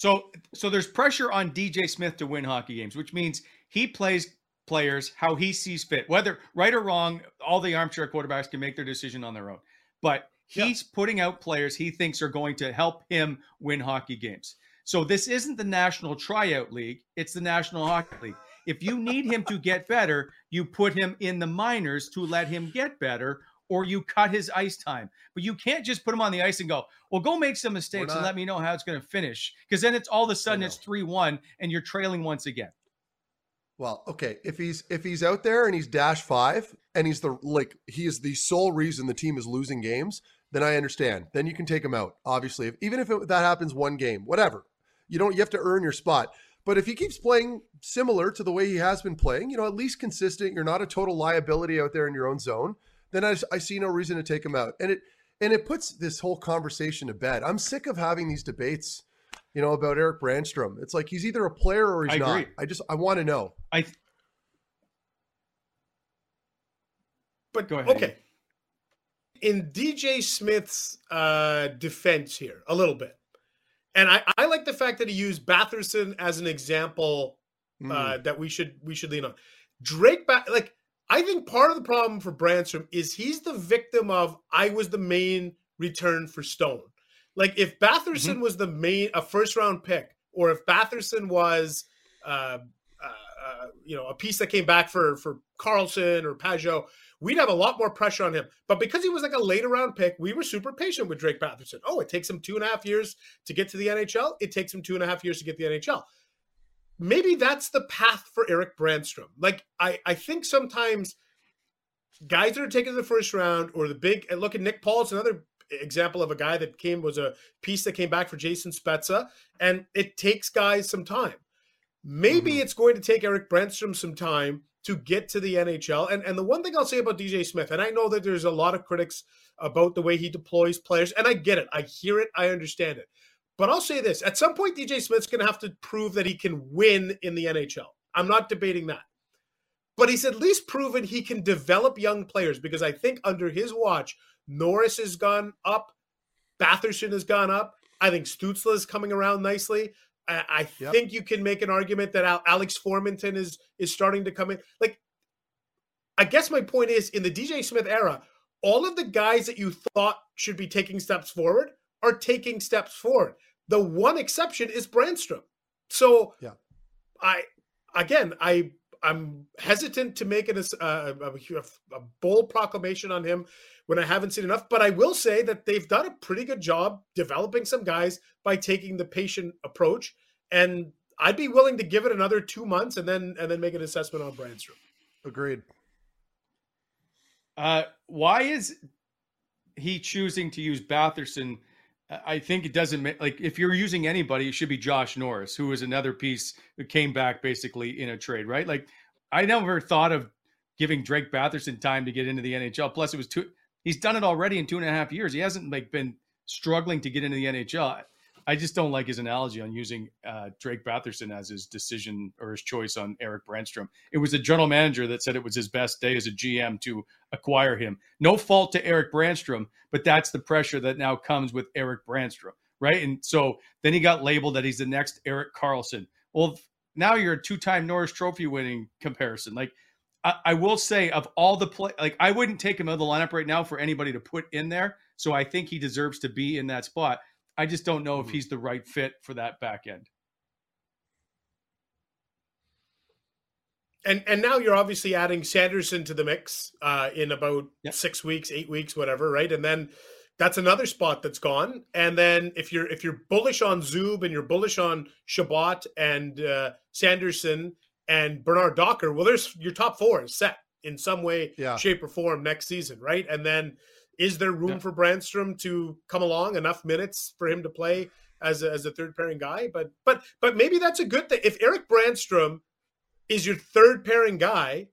[SPEAKER 3] So so there's pressure on DJ Smith to win hockey games, which means he plays players how he sees fit. Whether right or wrong, all the armchair quarterbacks can make their decision on their own. But he's yeah. putting out players he thinks are going to help him win hockey games. So this isn't the National Tryout League, it's the National Hockey League. If you need him to get better, you put him in the minors to let him get better or you cut his ice time. But you can't just put him on the ice and go, well, go make some mistakes and let me know how it's going to finish. Because then it's all of a sudden it's 3 1 and you're trailing once again.
[SPEAKER 4] Well, okay. If he's if he's out there and he's dash five and he's the like he is the sole reason the team is losing games, then I understand. Then you can take him out. Obviously, if, even if it, that happens one game, whatever, you don't. You have to earn your spot. But if he keeps playing similar to the way he has been playing, you know, at least consistent. You're not a total liability out there in your own zone then I, I see no reason to take him out. And it and it puts this whole conversation to bed. I'm sick of having these debates, you know, about Erik Brannstrom. It's like he's either a player or he's I not. I just I want to know.
[SPEAKER 3] I.
[SPEAKER 5] But go ahead. Okay. In DJ Smith's uh, defense here, a little bit, and I, I like the fact that he used Batherson as an example uh, mm. that we should we should lean on. Drake, ba- like I think part of the problem for Brannstrom is he's the victim of I was the main return for Stone. Like if Batherson mm-hmm. was the main a first round pick, or if Batherson was uh, uh, uh, you know a piece that came back for for Karlsson or Pageau, we'd have a lot more pressure on him. But because he was like a later round pick, we were super patient with Drake Batherson. Oh, it takes him two and a half years to get to the NHL. It takes him two and a half years to get the NHL maybe that's the path for Erik Brannstrom. Like I, I think sometimes guys that are taken in the first round or the big and look at Nick Paul, it's another example of a guy that came was a piece that came back for Jason Spezza, and it takes guys some time. Maybe mm-hmm. it's going to take Erik Brannstrom some time to get to the NHL. And and the one thing I'll say about DJ Smith, and I know that there's a lot of critics about the way he deploys players, and I get it. I hear it, I understand it. But I'll say this at some point, DJ Smith's going to have to prove that he can win in the NHL. I'm not debating that. But he's at least proven he can develop young players because I think under his watch, Norris has gone up, Batherson has gone up. I think Stützle is coming around nicely. I, I yep. think you can make an argument that Alex Formenton is is starting to come in. Like, I guess my point is in the DJ Smith era, all of the guys that you thought should be taking steps forward are taking steps forward. The one exception is Brannstrom. So yeah. I again I I'm hesitant to make it a, a, a, bold proclamation on him when I haven't seen enough. But I will say that they've done a pretty good job developing some guys by taking the patient approach, and I'd be willing to give it another two months and then and then make an assessment on Brannstrom.
[SPEAKER 4] Agreed.
[SPEAKER 3] Uh, why is he choosing to use Batherson? I think it doesn't make like if you're using anybody, it should be Josh Norris, who is another piece who came back basically in a trade, right? Like I never thought of giving Drake Batherson time to get into the NHL. Plus, it was two. He's done it already in two and a half years. He hasn't like been struggling to get into the NHL. I just don't like his analogy on using uh, Drake Batherson as his decision or his choice on Erik Brannstrom. It was the general manager that said it was his best day as a GM to acquire him. No fault to Erik Brannstrom, but that's the pressure that now comes with Erik Brannstrom, right? And so then he got labeled that he's the next Erik Karlsson. Well, now you're a two-time Norris Trophy winning comparison. Like I, I will say, of all the play, like I wouldn't take him out of the lineup right now for anybody to put in there. So I think he deserves to be in that spot. I just don't know if mm-hmm. he's the right fit for that back end.
[SPEAKER 5] And and now you're obviously adding Sanderson to the mix uh, in about yep. six weeks, eight weeks, whatever, right? And then that's another spot that's gone. And then if you're if you're bullish on Zub and you're bullish on Chabot and uh, Sanderson and Bernard Docker, well, there's your top four is set in some way, yeah. shape, or form next season, right? And then is there room yeah. for Brannstrom to come along enough minutes for him to play as a, as a third pairing guy? But but but maybe that's a good thing. If Erik Brannstrom is your third pairing guy,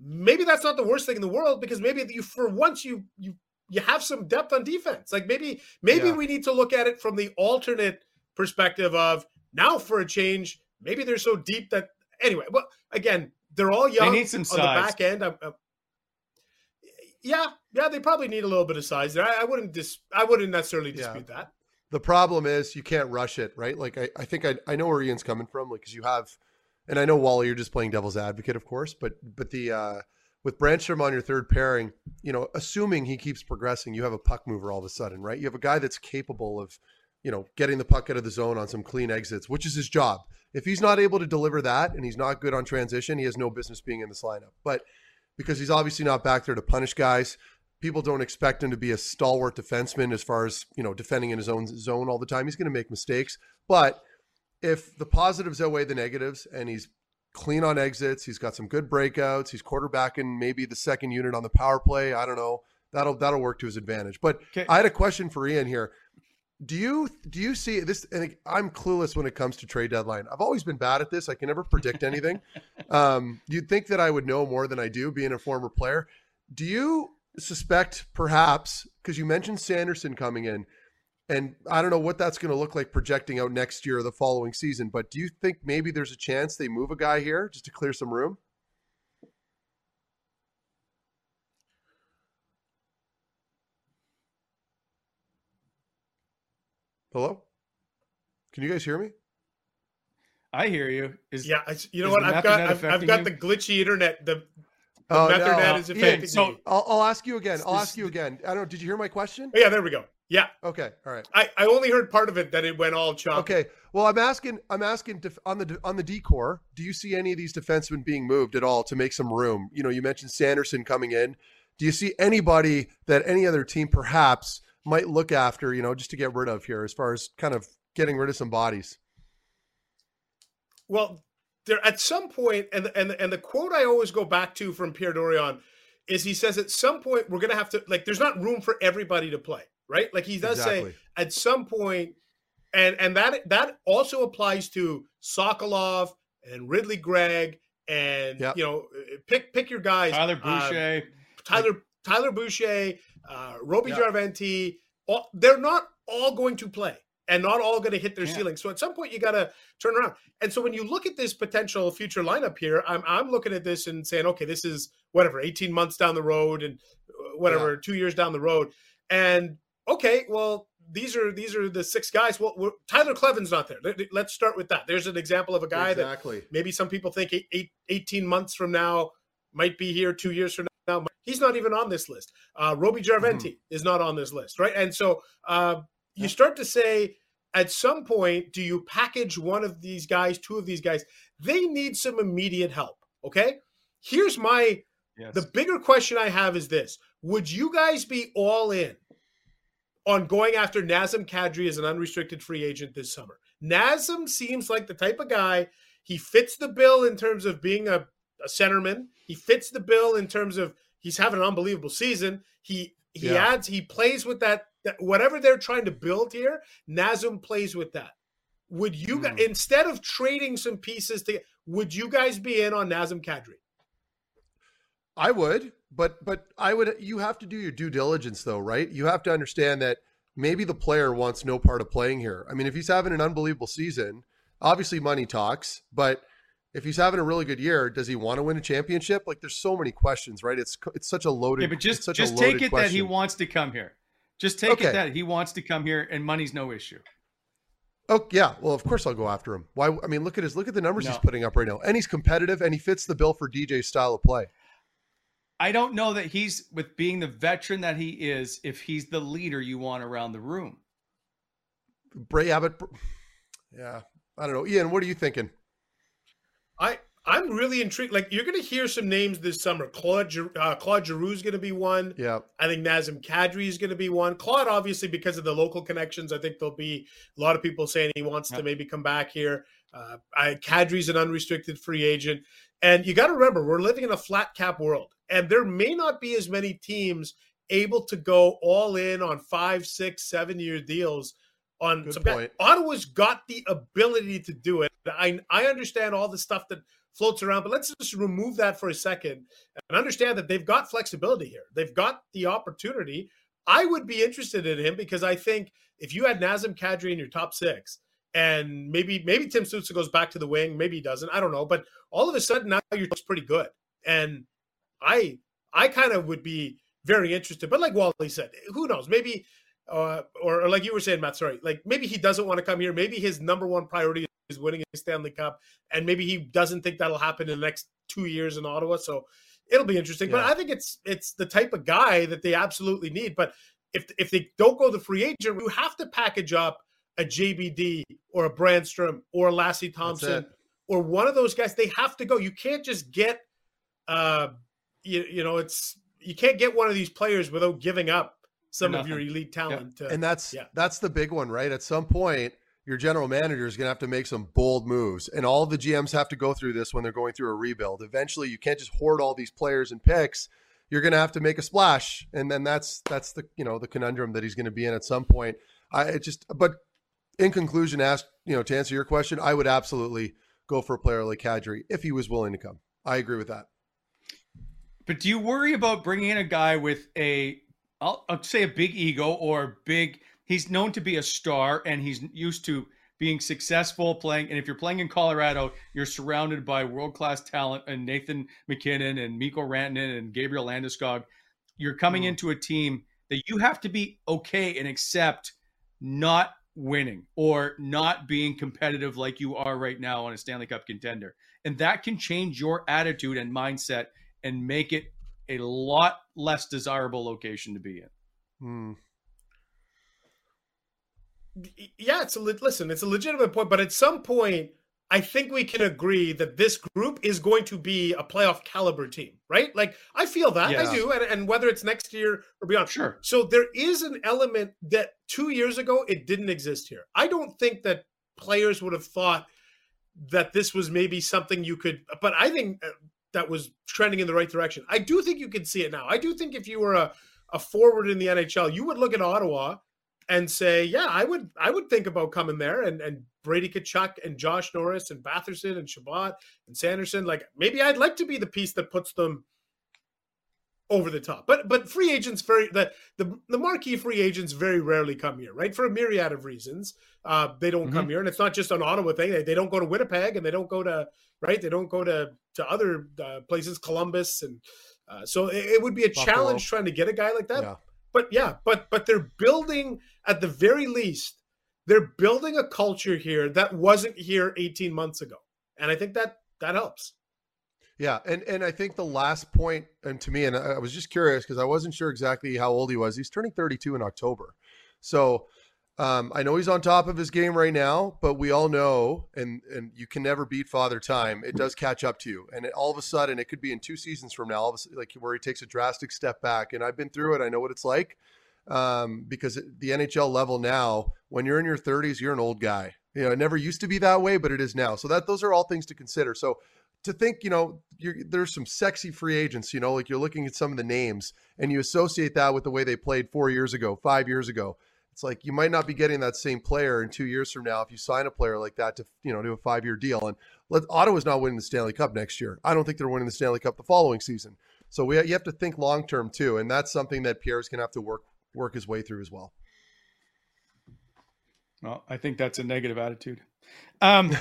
[SPEAKER 5] maybe that's not the worst thing in the world because maybe you for once you you you have some depth on defense. Like maybe maybe yeah. we need to look at it from the alternate perspective of now for a change. Maybe they're so deep that anyway. Well, again, they're all young
[SPEAKER 3] they need some
[SPEAKER 5] on the back end. I'm, I'm, yeah, yeah, they probably need a little bit of size there. I, I wouldn't dis, I wouldn't necessarily dispute yeah. that.
[SPEAKER 4] The problem is you can't rush it, right? Like I, I think I, I know where Ian's coming from, like because you have, and I know Wally, you're just playing devil's advocate, of course, but but the uh, with Brannstrom on your third pairing, you know, assuming he keeps progressing, you have a puck mover all of a sudden, right? You have a guy that's capable of, you know, getting the puck out of the zone on some clean exits, which is his job. If he's not able to deliver that and he's not good on transition, he has no business being in this lineup. But because he's obviously not back there to punish guys, people don't expect him to be a stalwart defenseman as far as you know defending in his own zone all the time. He's going to make mistakes, but if the positives outweigh the negatives, and he's clean on exits, he's got some good breakouts, he's quarterbacking maybe the second unit on the power play. I don't know. That'll that'll work to his advantage. But okay. I had a question for Ian here. Do you do you see this? And I'm clueless when it comes to trade deadline. I've always been bad at this. I can never predict anything. um, you'd think that I would know more than I do, being a former player. Do you suspect perhaps because you mentioned Sanderson coming in, and I don't know what that's going to look like projecting out next year or the following season. But do you think maybe there's a chance they move a guy here just to clear some room? Hello, can you guys hear me?
[SPEAKER 3] I hear you.
[SPEAKER 5] Is yeah, you know what? I've got I've, I've, got you? the glitchy internet. The Oh, no. is affecting
[SPEAKER 4] so I'll, I'll, ask you again. I'll ask you again. I don't know. Did you hear my question?
[SPEAKER 5] Oh, yeah, there we go. Yeah.
[SPEAKER 4] Okay. All right.
[SPEAKER 5] I, I only heard part of it that it went all choppy.
[SPEAKER 4] Okay. Well, I'm asking. I'm asking def- on the on the decor. Do you see any of these defensemen being moved at all to make some room? You know, you mentioned Sanderson coming in. Do you see anybody that any other team perhaps might look after? You know, just to get rid of here, as far as kind of getting rid of some bodies.
[SPEAKER 5] Well, there at some point, and and and the quote I always go back to from Pierre Dorion is he says at some point we're gonna have to like there's not room for everybody to play, right? Like he does exactly. say at some point, and and that that also applies to Sokolov and Ridly Greig and yep. you know pick pick your guys
[SPEAKER 3] Tyler uh, Boucher,
[SPEAKER 5] uh, Tyler Tyler Boucher, uh, Roby yep. Jarventie. All, they're not all going to play and not all going to hit their yeah. ceiling. So at some point, you got to turn around. And so when you look at this potential future lineup here, I'm I'm looking at this and saying, okay, this is whatever, 18 months down the road and uh, whatever, yeah. two years down the road, and okay, well. These are these are the six guys. Well, Tyler Kleven's not there. Let's start with that. There's an example of a guy exactly. that maybe some people think eight, eight, 18 months from now might be here, two years from now. He's not even on this list. Uh, Roby Jarventie mm-hmm. is not on this list, right? And so uh, you start to say, at some point, do you package one of these guys, two of these guys? They need some immediate help. Okay. Here's my yes. the bigger question I have is this: Would you guys be all in on going after Nazem Kadri as an unrestricted free agent this summer? Nazem seems like the type of guy. He fits the bill in terms of being a, a centerman. He fits the bill in terms of he's having an unbelievable season. He he yeah. adds he plays with that, that whatever they're trying to build here. Nazem plays with that. Would you mm. instead of trading some pieces to would you guys be in on Nazem Kadri?
[SPEAKER 4] I would, but but I would you have to do your due diligence though, right? You have to understand that maybe the player wants no part of playing here. I mean, if he's having an unbelievable season, obviously money talks, but if he's having a really good year, does he want to win a championship? Like, there's so many questions, right? It's it's such a loaded.
[SPEAKER 3] Yeah, but just just take it question. that he wants to come here. Just take okay. it that he wants to come here, and money's no issue.
[SPEAKER 4] Oh yeah, well of course I'll go after him. Why? I mean, look at his look at the numbers no. he's putting up right now, and he's competitive, and he fits the bill for DJ's style of play.
[SPEAKER 3] I don't know that he's with being the veteran that he is. If he's the leader you want around the room,
[SPEAKER 4] Bray Abbott. Yeah, I don't know. Ian, what are you thinking?
[SPEAKER 5] I I'm really intrigued. Like you're going to hear some names this summer. Claude uh, Claude Giroux is going to be one.
[SPEAKER 4] Yeah,
[SPEAKER 5] I think Nazem Kadri is going to be one. Claude, obviously, because of the local connections, I think there'll be a lot of people saying he wants yep. to maybe come back here. Uh, I, Kadri's an unrestricted free agent, and you got to remember we're living in a flat cap world, and there may not be as many teams able to go all in on five, six, seven year deals on Good some point. Guy. Ottawa's got the ability to do it. I I understand all the stuff that floats around, but let's just remove that for a second and understand that they've got flexibility here. They've got the opportunity. I would be interested in him because I think if you had Nazem Kadri in your top six, and maybe maybe Tim Stützle goes back to the wing, maybe he doesn't. I don't know, but all of a sudden now you're pretty good, and I I kind of would be very interested. But like Wally said, who knows? Maybe uh, or, or, like you were saying, Matt, sorry, like maybe he doesn't want to come here. Maybe his number one priority is winning a Stanley Cup, and maybe he doesn't think that'll happen in the next two years in Ottawa. So it'll be interesting. Yeah. But I think it's it's the type of guy that they absolutely need. But if if they don't go the free agent, you have to package up a JBD or a Brannstrom or a Lassi Thomson or one of those guys. They have to go. You can't just get, uh, you, you know, it's you can't get one of these players without giving up some of your elite talent.
[SPEAKER 4] Yeah. To, and that's yeah. that's the big one, right? At some point, your general manager is going to have to make some bold moves, and all the GMs have to go through this when they're going through a rebuild. Eventually, you can't just hoard all these players and picks. You're going to have to make a splash, and then that's that's the you know the conundrum that he's going to be in at some point. I just, but in conclusion, ask you know to answer your question, I would absolutely go for a player like Kadri if he was willing to come. I agree with that.
[SPEAKER 3] But do you worry about bringing in a guy with a I'll, I'll say a big ego or big. He's known to be a star, and he's used to being successful playing. And if you're playing in Colorado, you're surrounded by world class talent and Nathan MacKinnon and Mikko Rantanen and Gabriel Landeskog. You're coming mm. into a team that you have to be okay and accept not winning or not being competitive like you are right now on a Stanley Cup contender. And that can change your attitude and mindset and make it a lot less desirable location to be in.
[SPEAKER 4] Hmm.
[SPEAKER 5] Yeah, it's a listen. It's a legitimate point, but at some point, I think we can agree that this group is going to be a playoff caliber team, right? Like I feel that yeah. I do, and, and whether it's next year or beyond,
[SPEAKER 3] sure.
[SPEAKER 5] So there is an element that two years ago it didn't exist here. I don't think that players would have thought that this was maybe something you could, but I think uh, that was trending in the right direction. I do think you can see it now. I do think if you were a, a forward in the NHL, you would look at Ottawa and say, yeah, I would I would think about coming there and and Brady Tkachuk and Josh Norris and Batherson and Chabot and Sanderson. Like maybe I'd like to be the piece that puts them over the top. But but free agents very the the, the marquee free agents very rarely come here, right? For a myriad of reasons. Uh, they don't mm-hmm. come here. And it's not just an Ottawa thing. They, they don't go to Winnipeg and they don't go to right? They don't go to to other uh, places, Columbus, and uh, so it, it, would be a Buffalo. challenge trying to get a guy like that. Yeah. But yeah, but but they're building at the very least, they're building a culture here that wasn't here 18 months ago, and I think that that helps.
[SPEAKER 4] Yeah, and and I think the last point, and to me, and I was just curious because I wasn't sure exactly how old he was. He's turning 32 in October, so Um, I know he's on top of his game right now, but we all know, and and you can never beat Father Time. It does catch up to you, and it, all of a sudden, it could be in two seasons from now, sudden, like where he takes a drastic step back. And I've been through it; I know what it's like. Um, because the NHL level now, when you're in your 30s, you're an old guy. You know, it never used to be that way, but it is now. So that those are all things to consider. So to think, you know, there's some sexy free agents. You know, like you're looking at some of the names, and you associate that with the way they played four years ago, five years ago it's like you might not be getting that same player in two years from now if you sign a player like that to you know do a five year deal. And let, Ottawa's not winning the Stanley Cup next year. I don't think they're winning the Stanley Cup the following season. So we you have to think long term too, and that's something that Pierre's gonna have to work work his way through as well.
[SPEAKER 3] Well, I think that's a negative attitude. Um,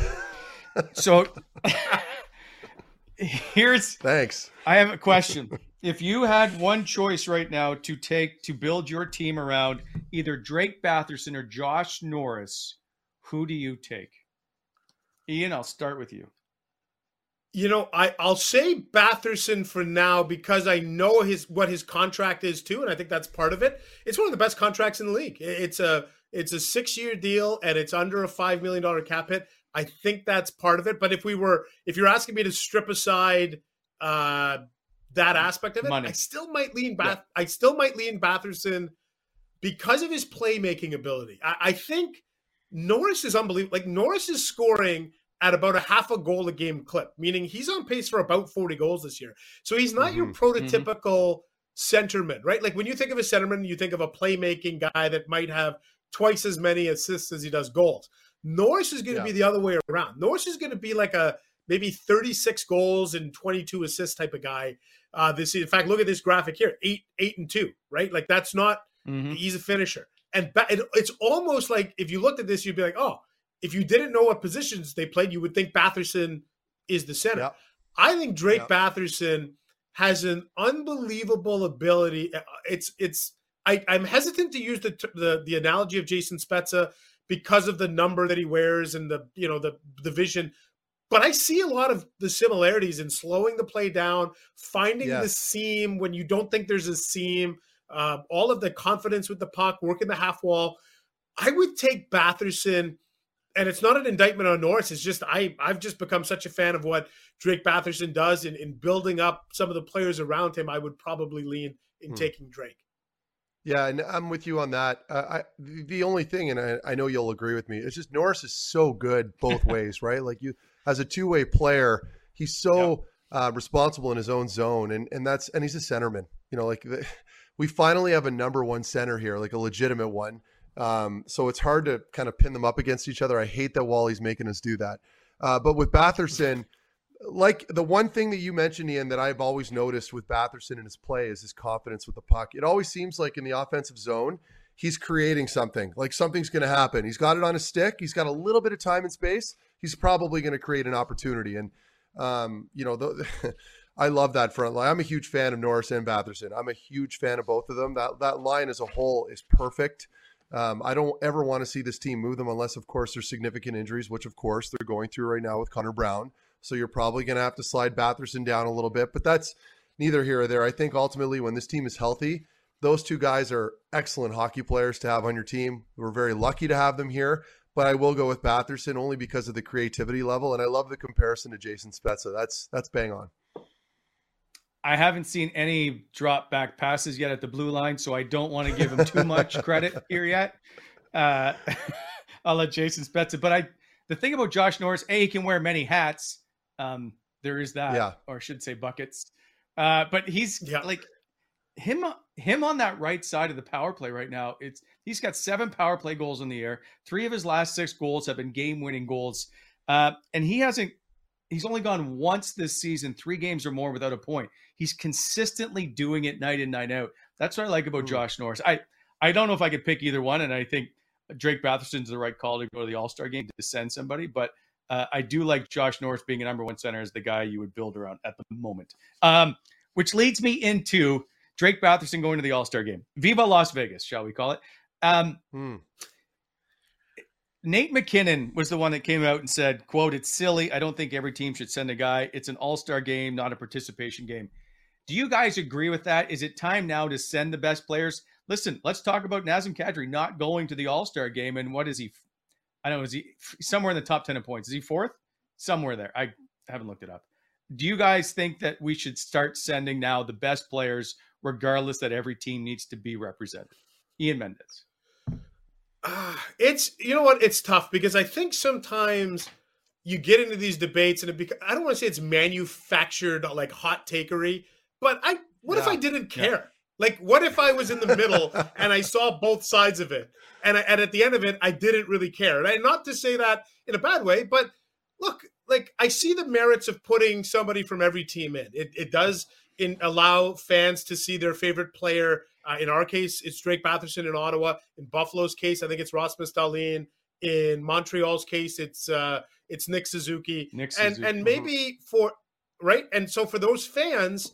[SPEAKER 3] so here's
[SPEAKER 4] thanks.
[SPEAKER 3] I have a question if you had one choice right now to take to build your team around either Drake Batherson or Josh Norris, who do you take? Ian, I'll start with you.
[SPEAKER 5] You know, I I'll say Batherson for now because I know his what his contract is too, and I think that's part of it. It's one of the best contracts in the league. It's a it's a six year deal and it's under a five million dollar cap hit. I think that's part of it. But if we were if you're asking me to strip aside uh that aspect of it, Money. I still might lean Bath. Yeah. I still might lean Batherson because of his playmaking ability. I, I think Norris is unbelievable. Like Norris is scoring at about a half a goal a game clip, meaning he's on pace for about 40 goals this year. So he's not mm-hmm. your prototypical mm-hmm. centerman, right? Like when you think of a centerman, you think of a playmaking guy that might have twice as many assists as he does goals. Norris is going to yeah. be the other way around. Norris is going to be like a maybe 36 goals and 22 assists type of guy uh, this in fact, look at this graphic here: eight, eight, and two. Right, like that's not. Mm-hmm. He's a finisher, and ba- it, it's almost like if you looked at this, you'd be like, oh, if you didn't know what positions they played, you would think Batherson is the center. Yep. I think Drake yep. Batherson has an unbelievable ability. Uh, it's it's. I, I'm hesitant to use the, the the analogy of Jason Spezza because of the number that he wears and the you know the the vision but I see a lot of the similarities in slowing the play down, finding yes. the seam when you don't think there's a seam, uh, all of the confidence with the puck, working the half wall. I would take Batherson, and it's not an indictment on Norris. It's just I I've just become such a fan of what Drake Batherson does in, in building up some of the players around him. I would probably lean in hmm. taking Drake.
[SPEAKER 4] Yeah, and I'm with you on that. Uh, I, the only thing, and I, I know you'll agree with me, it's just Norris is so good both ways, right? Like you, as a two way player, he's so uh, responsible in his own zone, and and that's and he's a centerman. You know, like the, we finally have a number one center here, like a legitimate one. Um, so it's hard to kind of pin them up against each other. I hate that Wally's making us do that. Uh, but with Batherson, like the one thing that you mentioned, Ian, that I've always noticed with Batherson in his play is his confidence with the puck. It always seems like in the offensive zone, he's creating something, like something's going to happen. He's got it on his stick. He's got a little bit of time and space. He's probably going to create an opportunity. And, um, you know, the, I love that front line. I'm a huge fan of Norris and Batherson. I'm a huge fan of both of them. That that line as a whole is perfect. Um, I don't ever want to see this team move them unless, of course, there's significant injuries, which of course they're going through right now with Connor Brown. So you're probably going to have to slide Batherson down a little bit, but that's neither here or there. I think ultimately, when this team is healthy, those two guys are excellent hockey players to have on your team. We're very lucky to have them here, but I will go with Batherson only because of the creativity level, and I love the comparison to Jason Spezza. That's that's bang on.
[SPEAKER 3] I haven't seen any drop back passes yet at the blue line, so I don't want to give him too much credit here yet. Uh, I'll let Jason Spezza. But I, the thing about Josh Norris, a he can wear many hats. Um, there is that, yeah. or I should say buckets. Uh, but he's yeah. like him him on that right side of the power play right now. It's he's got seven power play goals in the air. Three of his last six goals have been game winning goals, uh, and he hasn't. He's only gone once this season, three games or more without a point. He's consistently doing it night in, night out. That's what I like about Ooh. Josh Norris. I I don't know if I could pick either one, and I think Drake Batherson's the right call to go to the All Star game to send somebody, but. Uh, I do like Josh Norris being a number one center as the guy you would build around at the moment. Um, which leads me into Drake Batherson going to the All Star game. Viva Las Vegas, shall we call it? Um, hmm. Nate MacKinnon was the one that came out and said, "quote It's silly. I don't think every team should send a guy. It's an All Star game, not a participation game." Do you guys agree with that? Is it time now to send the best players? listen, let's talk about Nazem Kadri not going to the All Star game and what is he? I don't know. Is he somewhere in the top ten in points? Is he fourth? Somewhere there. I haven't looked it up. Do you guys think that we should start sending now the best players, regardless that every team needs to be represented? Ian Mendes.
[SPEAKER 5] Uh, it's you know what it's tough because I think sometimes you get into these debates and it beca- I don't want to say it's manufactured like hot takery, but I what yeah. if I didn't care? Yeah. Like what if I was in the middle and I saw both sides of it and I, and at the end of it I didn't really care. And not to say that in a bad way, but look, like I see the merits of putting somebody from every team in. It it does in allow fans to see their favorite player uh, in our case, it's Drake Batherson in Ottawa. In Buffalo's case, I think it's Rasmus Dahlin. In Montreal's case, it's uh, it's Nick Suzuki. Nick Suzuki. And and uh-huh. maybe for right, and so for those fans,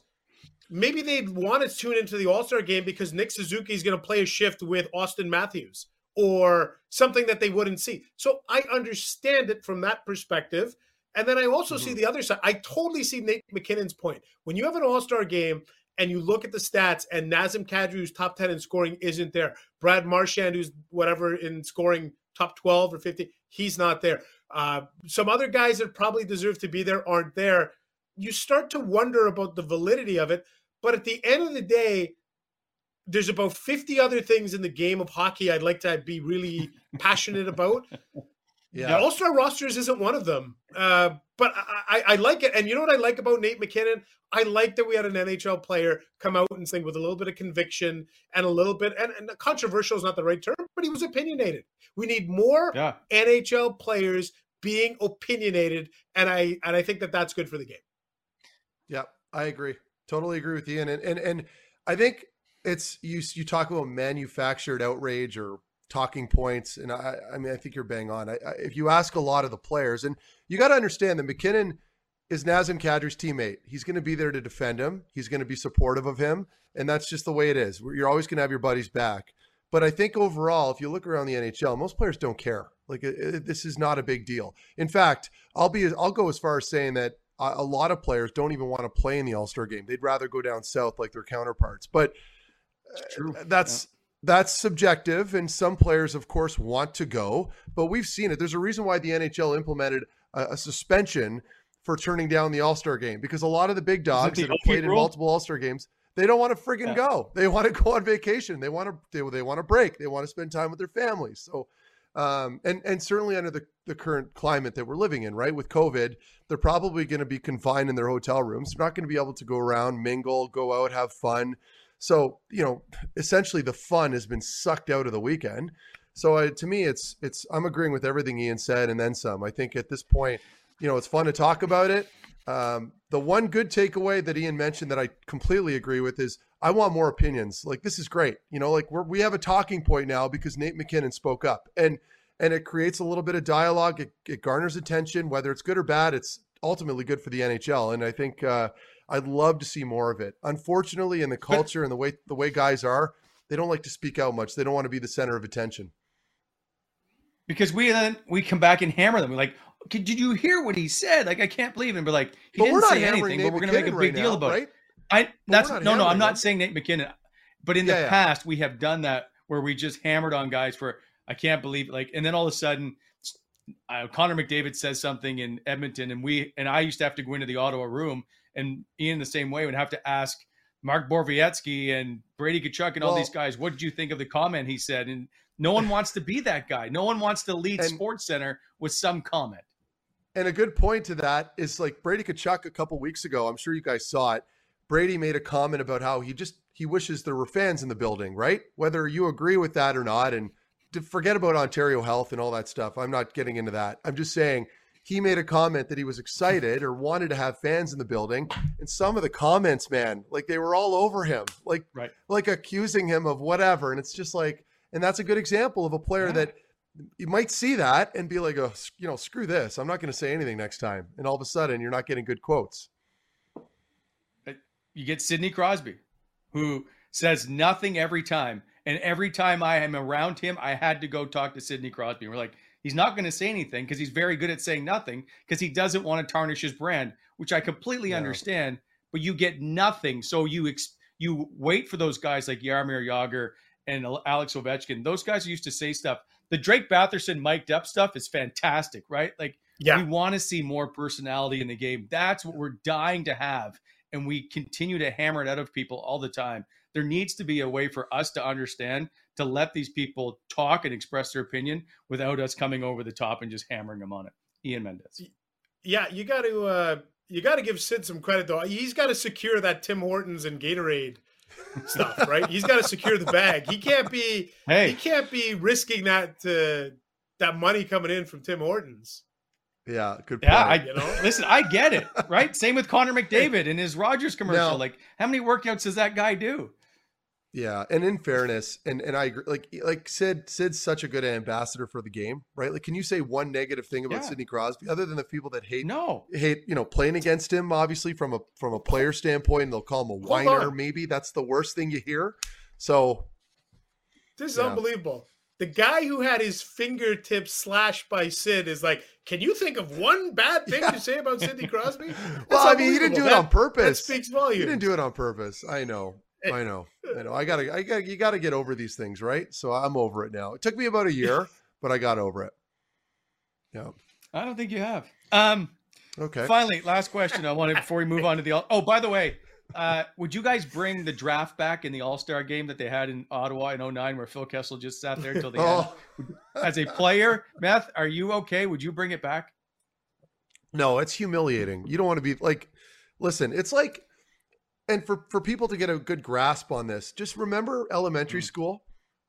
[SPEAKER 5] maybe they'd want to tune into the All Star game because Nick Suzuki is going to play a shift with Auston Matthews or something that they wouldn't see. So I understand it from that perspective. And then I also mm-hmm. see the other side. I totally see Nate MacKinnon's point. When you have an All Star game and you look at the stats, and Nazem Kadri, who's top 10 in scoring, isn't there. Brad Marchand, who's whatever in scoring, top 12 or 50, he's not there. Uh, some other guys that probably deserve to be there aren't there. You start to wonder about the validity of it. But at the end of the day, there's about 50 other things in the game of hockey I'd like to be really passionate about. Yeah. All star rosters isn't one of them. Uh, but I, I, I, like it. And you know what I like about Nate MacKinnon? I like that we had an NHL player come out and sing with a little bit of conviction and a little bit, and, and controversial is not the right term, but he was opinionated. We need more yeah. NHL players being opinionated, and I and I think that that's good for the game.
[SPEAKER 4] Yeah, I agree. Totally agree with you. And and and I think it's you. You talk about manufactured outrage or talking points, and I, I mean, I think you're bang on. I, I, if you ask a lot of the players, and you got to understand that MacKinnon is Nazem Kadri's teammate. He's going to be there to defend him. He's going to be supportive of him, and that's just the way it is. You're always going to have your buddies back. But I think overall, if you look around the NHL, most players don't care. Like it, it, this is not a big deal. In fact, I'll be I'll go as far as saying that a, a lot of players don't even want to play in the All Star game. They'd rather go down south like their counterparts. But uh, that's that's subjective, and some players, of course, want to go. But we've seen it. There's a reason why the NHL implemented a, a suspension for turning down the All Star game because a lot of the big dogs that have played rule? in multiple All Star games, they don't want to friggin' yeah. go. They want to go on vacation. They want to they, they want to break. They want to spend time with their families. So. Um, and and certainly under the, the current climate that we're living in, right? With COVID, they're probably going to be confined in their hotel rooms. They're not going to be able to go around, mingle, go out, have fun. So you know, essentially, the fun has been sucked out of the weekend. So to me, it's it's I'm agreeing with everything Ian said and then some. I think at this point, you know, it's fun to talk about it. Um, the one good takeaway that Ian mentioned that I completely agree with is I want more opinions. Like this is great. You know, like we're, we have a talking point now because Nate MacKinnon spoke up and and it creates a little bit of dialogue. It, it garners attention, whether it's good or bad. It's ultimately good for the NHL, and I think uh, I'd love to see more of it. Unfortunately, in the culture and the way the way guys are, they don't like to speak out much. They don't want to be the center of attention.
[SPEAKER 3] Because we then we come back and hammer them. We're like, did you hear what he said? Like, I can't believe it. But like, he but didn't say anything. Nate but we're going to make a big right deal now, about right? it. I that's no, no. I'm not him. saying Nate MacKinnon, but in yeah, the yeah. past we have done that where we just hammered on guys for I can't believe like, and then all of a sudden. Uh, Connor McDavid says something in Edmonton, and we and I used to have to go into the Ottawa room, and Ian the same way would have to ask Mark Borowiecki and Brady Tkachuk and all well, these guys, what did you think of the comment he said? And no one wants to be that guy. No one wants to lead and, Sports Center with some comment.
[SPEAKER 4] And a good point to that is like Brady Tkachuk a couple weeks ago. I'm sure you guys saw it. Brady made a comment about how he just he wishes there were fans in the building, right? Whether you agree with that or not, and to forget about Ontario Health and all that stuff. I'm not getting into that. I'm just saying he made a comment that he was excited or wanted to have fans in the building and some of the comments man like they were all over him like right. like accusing him of whatever and it's just like and that's a good example of a player yeah. that you might see that and be like oh you know screw this i'm not going to say anything next time and all of a sudden you're not getting good quotes uh,
[SPEAKER 3] you get sidney crosby who says nothing every time and every time i am around him i had to go talk to sidney crosby and we're like He's not going to say anything because he's very good at saying nothing because he doesn't want to tarnish his brand, which I completely yeah. understand. But you get nothing, so you ex- you wait for those guys like Jaromir Jagr and Alex Ovechkin. Those guys used to say stuff. The Drake Batherson mic'd up stuff is fantastic, right? Like, yeah. we want to see more personality in the game. That's what we're dying to have. And we continue to hammer it out of people all the time. There needs to be a way for us to understand to let these people talk and express their opinion without us coming over the top and just hammering them on it. Ian Mendes.
[SPEAKER 5] Yeah, you got to uh, you got to give Sid some credit though. He's got to secure that Tim Hortons and Gatorade stuff, right? He's got to secure the bag. He can't be hey. he can't be risking that uh, that money coming in from Tim Hortons.
[SPEAKER 4] Yeah, good.
[SPEAKER 3] Point. Yeah, I, you know? listen, I get it, right? Same with Connor McDavid in his Rogers commercial. Now, like, how many workouts does that guy do?
[SPEAKER 4] Yeah, and in fairness, and and I agree. Like like Sid, Sid's such a good ambassador for the game, right? Like, can you say one negative thing about yeah. Sidney Crosby other than the people that hate
[SPEAKER 3] no
[SPEAKER 4] hate you know playing against him? Obviously, from a from a player standpoint, and they'll call him a whiner. Maybe that's the worst thing you hear. So
[SPEAKER 5] this is yeah. unbelievable. The guy who had his fingertips slashed by Sid is like, can you think of one bad thing yeah. to say about Sidney Crosby?
[SPEAKER 4] well, I mean, he didn't do it on purpose.
[SPEAKER 5] That speaks volumes.
[SPEAKER 4] He didn't do it on purpose. I know. I know, I know. I gotta, I got, you gotta get over these things, right? So I'm over it now. It took me about a year, but I got over it. Yeah.
[SPEAKER 3] I don't think you have. Um.
[SPEAKER 4] Okay.
[SPEAKER 3] Finally, last question I wanted before we move on to the. Oh, by the way, uh, would you guys bring the draft back in the All Star game that they had in Ottawa in 09 where Phil Kessel just sat there until the oh. end? As a player, Meth, are you okay? Would you bring it back?
[SPEAKER 4] No, it's humiliating. You don't want to be like, listen, it's like and for for people to get a good grasp on this, just remember elementary mm. school,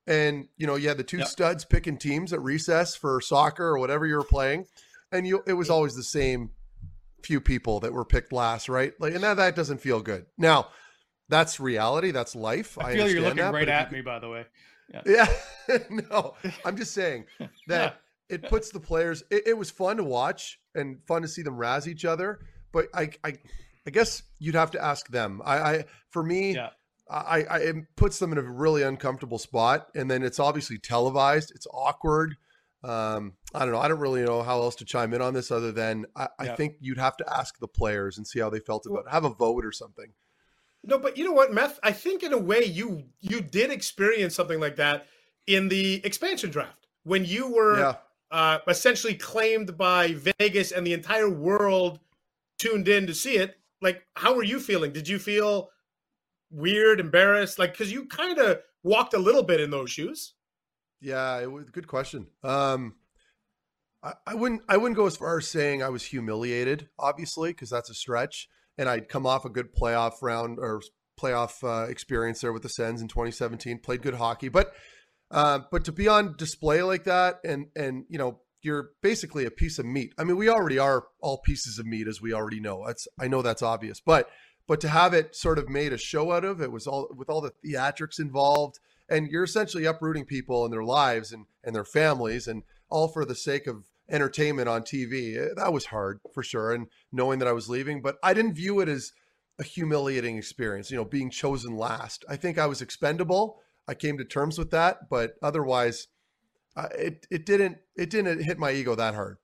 [SPEAKER 4] and you know you had the two yep. studs picking teams at recess for soccer or whatever you were playing, and you it was always the same few people that were picked last, right? Like, and that that doesn't feel good. Now, that's reality. That's life.
[SPEAKER 3] I, I feel you're looking that, right at me, by the way.
[SPEAKER 4] Yeah. yeah. no, I'm just saying that it puts the players. It, it was fun to watch and fun to see them razz each other, but I I I guess you'd have to ask them. I, I for me, yeah. I, I, it puts them in a really uncomfortable spot, and then it's obviously televised. It's awkward. Um, I don't know. I don't really know how else to chime in on this other than I, I think you'd have to ask the players and see how they felt about it. Have a vote or something.
[SPEAKER 5] No, but you know what, Meth? I think in a way you you did experience something like that in the expansion draft when you were yeah. uh, essentially claimed by Vegas and the entire world tuned in to see it like how were you feeling? Did you feel weird embarrassed? Like because you kind of walked a little bit in those shoes.
[SPEAKER 4] Yeah it was good question. Um I, wouldn't i wouldn't go as far as saying i was humiliated obviously because that's a stretch and i'd come off a good playoff round or playoff uh, experience there with the sens in 2017 played good hockey but uh, but to be on display like that and and you know you're basically a piece of meat. I mean, we already are all pieces of meat, as we already know. That's I know that's obvious, but but to have it sort of made a show out of it was all with all the theatrics involved, and you're essentially uprooting people and their lives and and their families, and all for the sake of entertainment on TV. That was hard for sure, and knowing that I was leaving, but I didn't view it as a humiliating experience. You know, being chosen last. I think I was expendable. I came to terms with that, but otherwise it it didn't it didn't hit my ego that hard.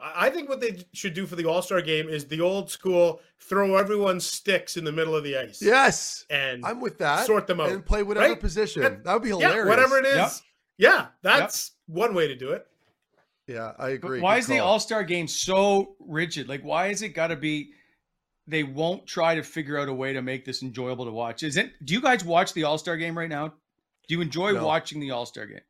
[SPEAKER 5] I think what they should do for the All Star game is the old school throw everyone's sticks in the middle of the ice.
[SPEAKER 4] Yes,
[SPEAKER 5] and
[SPEAKER 4] I'm with that.
[SPEAKER 5] Sort them out
[SPEAKER 4] and play whatever right? position. That, that, would be hilarious.
[SPEAKER 5] Yeah, whatever it is. Yep. Yeah, that's yep. one way to do it.
[SPEAKER 4] Yeah, I agree.
[SPEAKER 3] But why Good is call. the All Star game so rigid? Like, why is it got to be? They won't try to figure out a way to make this enjoyable to watch. Is it? Do you guys watch the All Star game right now? Do you enjoy no. watching the All Star game?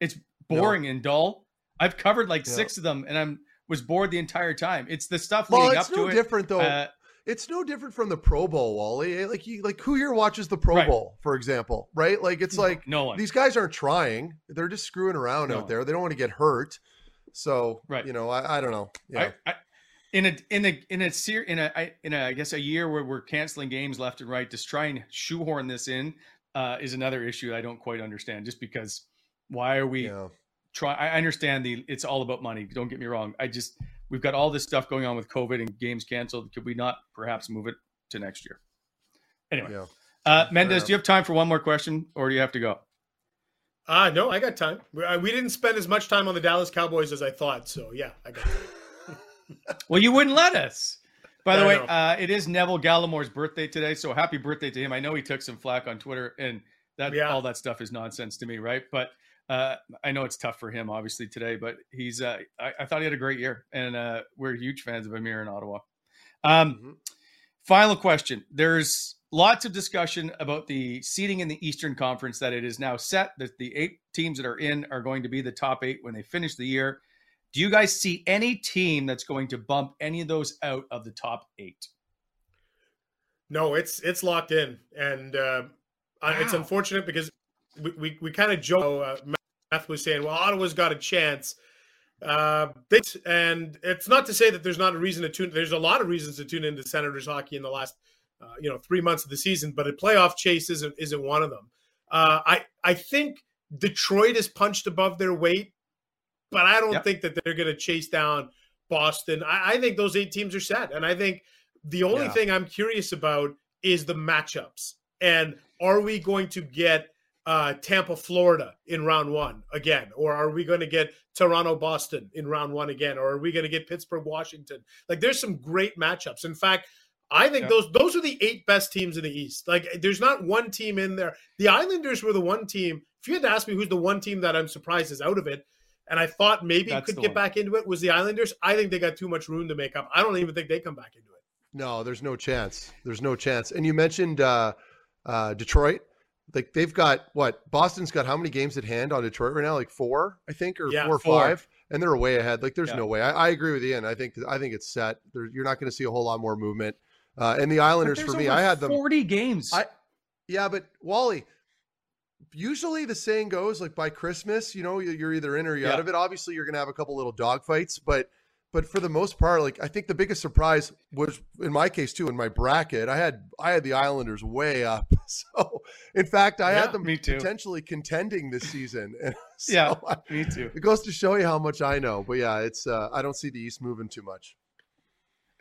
[SPEAKER 3] It's boring no. and dull. I've covered like six of them, and I'm was bored the entire time. It's the stuff well, leading up
[SPEAKER 4] no
[SPEAKER 3] to
[SPEAKER 4] it. It's no different though. Uh, it's no different from the Pro Bowl, Wally. Eh, like you, like who here watches the Pro right. Bowl, for example, right? Like it's like
[SPEAKER 3] no one.
[SPEAKER 4] These guys aren't trying; they're just screwing around out there. They don't want to get hurt. So,
[SPEAKER 3] right.
[SPEAKER 4] you know, I, I don't know. Yeah.
[SPEAKER 3] I, I, in a in a in a ser- in a in a I guess a year where we're canceling games left and right, just try and shoehorn this in uh, is another issue I don't quite understand. Just because why are we yeah. try? I understand the it's all about money. Don't get me wrong. I just we've got all this stuff going on with COVID and games canceled. Could we not perhaps move it to next year? Anyway, yeah. uh, Mendes, do you have time for one more question, or do you have to go?
[SPEAKER 5] Uh no, I got time. We, uh, we didn't spend as much time on the Dallas Cowboys as I thought, so yeah, I got
[SPEAKER 3] well, you wouldn't let us. By the way, uh, it is Neville Gallimore's birthday today, so happy birthday to him. I know he took some flack on Twitter, and that yeah. all that stuff is nonsense to me, right? But uh, I know it's tough for him, obviously today, but he's. Uh, I, I, thought he had a great year, and uh, we're huge fans of here in Ottawa. Um, mm-hmm. Final question: There's lots of discussion about the seating in the Eastern Conference. That it is now set that the eight teams that are in are going to be the top eight when they finish the year. Do you guys see any team that's going to bump any of those out of the top eight?
[SPEAKER 5] No, it's it's locked in, and uh, wow. it's unfortunate because we we, we kind of joke. Uh, Math was saying, "Well, Ottawa's got a chance." Uh, they, and it's not to say that there's not a reason to tune. There's a lot of reasons to tune into Senators hockey in the last, uh, you know, three months of the season, but a playoff chase isn't isn't one of them. Uh, I I think Detroit is punched above their weight, but I don't yep. think that they're going to chase down Boston. I, I, think those eight teams are set, and I think the only yeah. thing I'm curious about is the matchups, and are we going to get uh, Tampa, Florida in round one again? Or are we going to get Toronto, Boston in round one again? Or are we going to get Pittsburgh, Washington? Like, there's some great matchups. In fact, I think yeah. those those are the eight best teams in the East. Like, there's not one team in there. The Islanders were the one team. If you had to ask me who's the one team that I'm surprised is out of it, and I thought maybe That's could get one. back into it, was the Islanders. I think they got too much room to make up. I don't even think they come back into it.
[SPEAKER 4] No, there's no chance. There's no chance. And you mentioned uh, uh, Detroit like they've got what Boston's got how many games at hand on Detroit right now? Like four, I think, or yeah, four or four. five, and they're way ahead. Like there's yeah. no way. I, I, agree with Ian. I think I think it's set. There, you're not going to see a whole lot more movement. Uh, and the Islanders for me, I had them
[SPEAKER 3] forty games.
[SPEAKER 4] I, yeah, but Wally. Usually the saying goes like by Christmas, you know, you're either in or you're yeah. out of it. Obviously, you're going to have a couple little dog fights, but but for the most part, like I think the biggest surprise was in my case too. In my bracket, I had I had the Islanders way up. So in fact, I yeah, had them potentially contending this season. And so
[SPEAKER 3] yeah, I, me too.
[SPEAKER 4] It goes to show you how much I know. But yeah, it's uh, I don't see the East moving too much.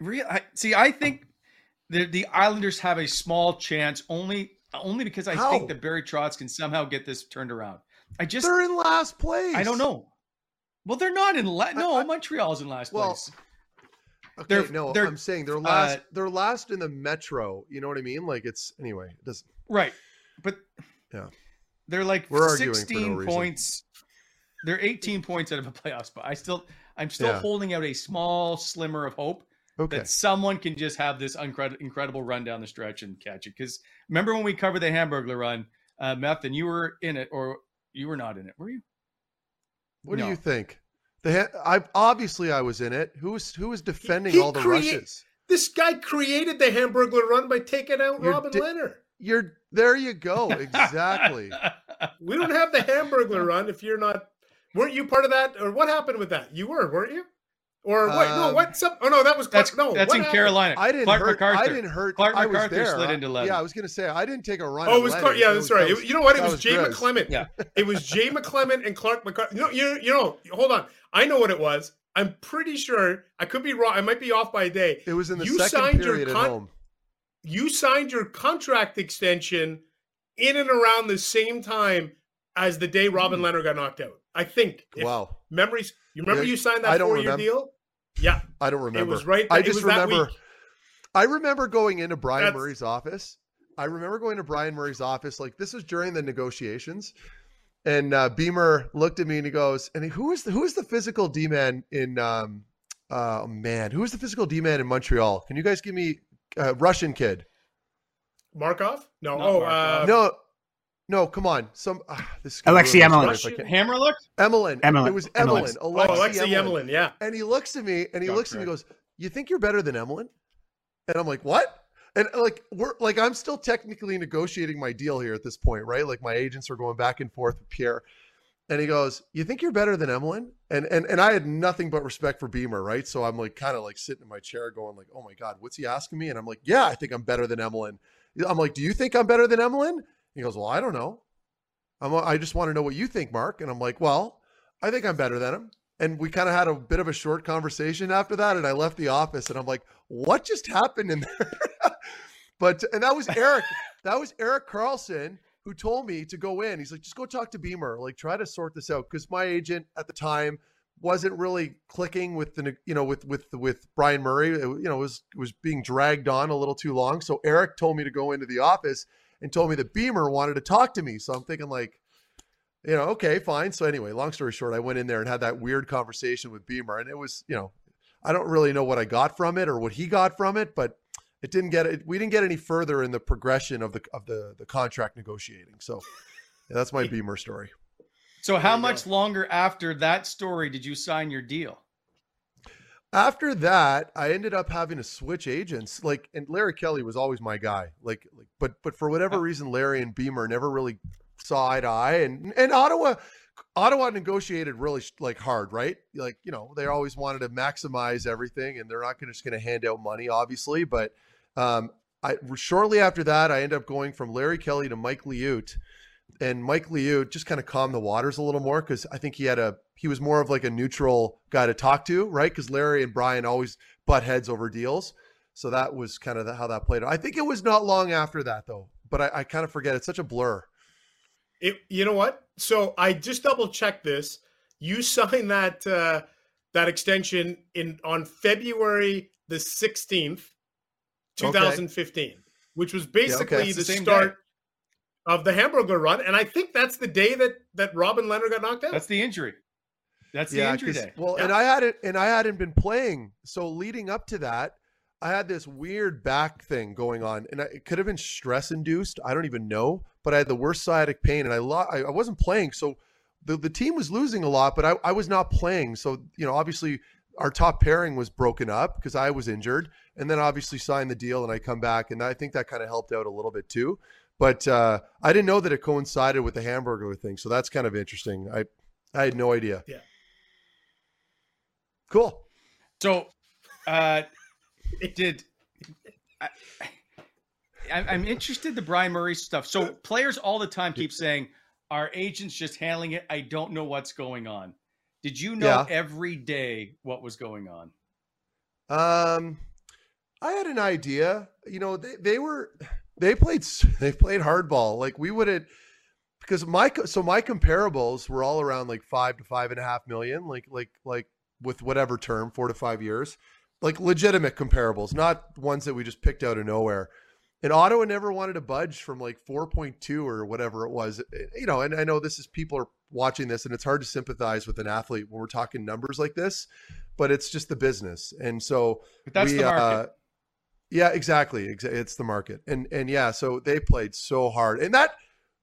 [SPEAKER 3] Real, I, see, I think the the Islanders have a small chance only only because I how? think that Barry Trotz can somehow get this turned around. I just
[SPEAKER 4] they're in last place.
[SPEAKER 3] I don't know. Well, they're not in la- no. I, Montreal's in last well, place.
[SPEAKER 4] Okay, they're, no, they're, I'm saying they're last. Uh, they're last in the Metro. You know what I mean? Like it's anyway. It doesn't.
[SPEAKER 3] Right, but
[SPEAKER 4] yeah,
[SPEAKER 3] they're like We're 16 no points. They're 18 points out of a playoff spot. I still, I'm still yeah. holding out a small slimmer of hope okay. that someone can just have this incredible, incredible run down the stretch and catch it. Because remember when we covered the Hamburglar run, uh, Meth, and you were in it, or you were not in it, were you?
[SPEAKER 4] What no. do you think? The I obviously I was in it. Who was who was defending he all the rushes?
[SPEAKER 5] This guy created the Hamburglar run by taking out you're Robin di- Lehner.
[SPEAKER 4] You're there. You go. Exactly.
[SPEAKER 5] we don't have the Hamburglar run if you're not. Weren't you part of that, or what happened with that? You were, weren't you? Or wait, um, no, what's up? Oh no, that was
[SPEAKER 3] Clark,
[SPEAKER 5] that's no,
[SPEAKER 3] that's in
[SPEAKER 5] happened?
[SPEAKER 3] Carolina.
[SPEAKER 4] I didn't
[SPEAKER 3] Clark
[SPEAKER 4] hurt.
[SPEAKER 3] MacArthur.
[SPEAKER 4] I didn't hurt.
[SPEAKER 3] Clark
[SPEAKER 4] I
[SPEAKER 3] MacArthur
[SPEAKER 4] was there.
[SPEAKER 3] slid into left.
[SPEAKER 4] Yeah, I was gonna say I didn't take a run.
[SPEAKER 5] Oh, it was Clark. Yeah, that's right. Was, you know what? It was, was Jay
[SPEAKER 4] Grizz.
[SPEAKER 5] McClement. Yeah, it was Jay McClement and Clark MacArthur. You know, you, you know. Hold on, I know what it was. I'm pretty sure. I could be wrong. I might be off by a day.
[SPEAKER 4] It was in the you second period con- at home.
[SPEAKER 5] You signed your contract extension in and around the same time as the day Robin mm. Lehner got knocked out. I think.
[SPEAKER 4] Wow.
[SPEAKER 5] Memories. You remember yeah, you signed that four-year deal? Yeah,
[SPEAKER 4] I don't remember.
[SPEAKER 5] It was right.
[SPEAKER 4] I just remember. I remember going into Brian That's... Murray's office. I remember going to Bryan Murray's office. Like this was during the negotiations, and uh, Beamer looked at me and he goes, "And who is the who is the physical D man in? Um, uh, man, who is the physical D man in Montreal? Can you guys give me uh, Russian kid?
[SPEAKER 5] Markov? No. Not oh, Markov.
[SPEAKER 4] Uh, no. No, come on. Some uh,
[SPEAKER 6] this Alexei Emelin.
[SPEAKER 3] Hamrlik?
[SPEAKER 4] Emelin.
[SPEAKER 6] Emelin.
[SPEAKER 4] It was Emelin.
[SPEAKER 5] Emelin. Alexei, oh, Alexei Emelin. Emelin. Yeah.
[SPEAKER 4] And he looks at me and he looks at me and goes, "You think you're better than Emelin?" And I'm like, "What?" And like we're like I'm still technically negotiating my deal here at this point, right? Like my agents are going back and forth with Pierre. And he goes, "You think you're better than Emelin?" And and and I had nothing but respect for Beamer, right? So I'm like kind of like sitting in my chair going like, "Oh my god, what's he asking me?" And I'm like, "Yeah, I think I'm better than Emelin." I'm like, "Do you think I'm better than Emelin?" He goes, "Well, I don't know." I'm, I just want to know what you think, Mark. And I'm like, well, I think I'm better than him. And we kind of had a bit of a short conversation after that. And I left the office and I'm like, what just happened in there? but, and that was Erik. that was Erik Karlsson who told me to go in. He's like, just go talk to Beamer, like try to sort this out. Cause my agent at the time wasn't really clicking with the, you know, with, with, with Bryan Murray, it, you know, was, was being dragged on a little too long. So Erik told me to go into the office and told me that Beamer wanted to talk to me. So I'm thinking like, you know, okay, fine. So anyway, long story short, I went in there and had that weird conversation with Beamer, and it was, you know, I don't really know what I got from it or what he got from it, but it didn't get it. We didn't get any further in the progression of the of the the contract negotiating. So yeah, that's my Beamer story.
[SPEAKER 3] So how much go. longer after that story did you sign your deal?
[SPEAKER 4] After that, I ended up having to switch agents. Like, and Larry Kelly was always my guy. Like, like but but for whatever reason, Larry and Beamer never really saw eye to eye. And and Ottawa, Ottawa negotiated really like hard, right? Like, you know, they always wanted to maximize everything, and they're not gonna, just going to hand out money, obviously. But um, I shortly after that, I ended up going from Larry Kelly to Mike Liut and Mike Liut just kind of calmed the waters a little more because I think he had a he was more of like a neutral guy to talk to, right? Because Larry and Bryan always butt heads over deals, so that was kind of the, how that played. Out. I think it was not long after that though, but I, I kind of forget. It's such a blur.
[SPEAKER 5] It, you know what? So I just double checked this. You signed that uh, that extension in on February the sixteenth, two thousand fifteen, okay. which was basically yeah, okay. the, the start. Day of the hamburger run, and I think that's the day that that Robin Lehner got knocked out.
[SPEAKER 3] That's the injury. That's the yeah, injury day.
[SPEAKER 4] Well, yeah. and I hadn't and I hadn't been playing, so leading up to that, I had this weird back thing going on, and I, it could have been stress induced. I don't even know, but I had the worst sciatic pain, and I lo- I, I wasn't playing, so the the team was losing a lot, but I, I was not playing. So you know, obviously our top pairing was broken up because I was injured, and then obviously signed the deal, and I come back, and I think that kind of helped out a little bit too. But uh, I didn't know that it coincided with the hamburger thing, so that's kind of interesting. I I had no idea.
[SPEAKER 5] Yeah.
[SPEAKER 4] Cool.
[SPEAKER 3] So, uh, it did. I, I'm interested the Brian Murray stuff. So players all the time keep saying, "Our agents just handling it. I don't know what's going on." Did you know yeah. every day what was going on?
[SPEAKER 4] Um, I had an idea. You know, they, they were they played they played hardball. Like we would have because my so my comparables were all around like five to five and a half million, like like like with whatever term, four to five years, like legitimate comparables, not ones that we just picked out of nowhere. And Ottawa never wanted to budge from like 4.2 or whatever it was. Eh, you know, and I know this is people are watching this and it's hard to sympathize with an athlete when we're talking numbers like this, but it's just the business. And so
[SPEAKER 3] but that's we, the market. Uh,
[SPEAKER 4] yeah, exactly. It's the market, and and yeah, so they played so hard, and that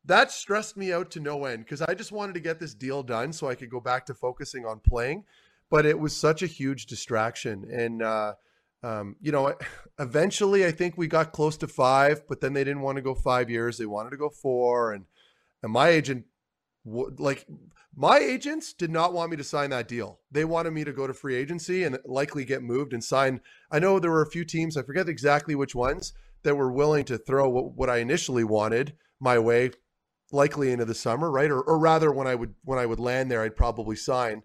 [SPEAKER 4] that stressed me out to no end because I just wanted to get this deal done so I could go back to focusing on playing, but it was such a huge distraction, and uh, um, you know, eventually I think we got close to five, but then they didn't want to go five years; they wanted to go four, and and my agent like my agents did not want me to sign that deal. They wanted me to go to free agency and likely get moved and sign. I know there were a few teams, I forget exactly which ones, that were willing to throw what, what I initially wanted my way, likely into the summer, right? Or, or rather, when I would when I would land there, I'd probably sign.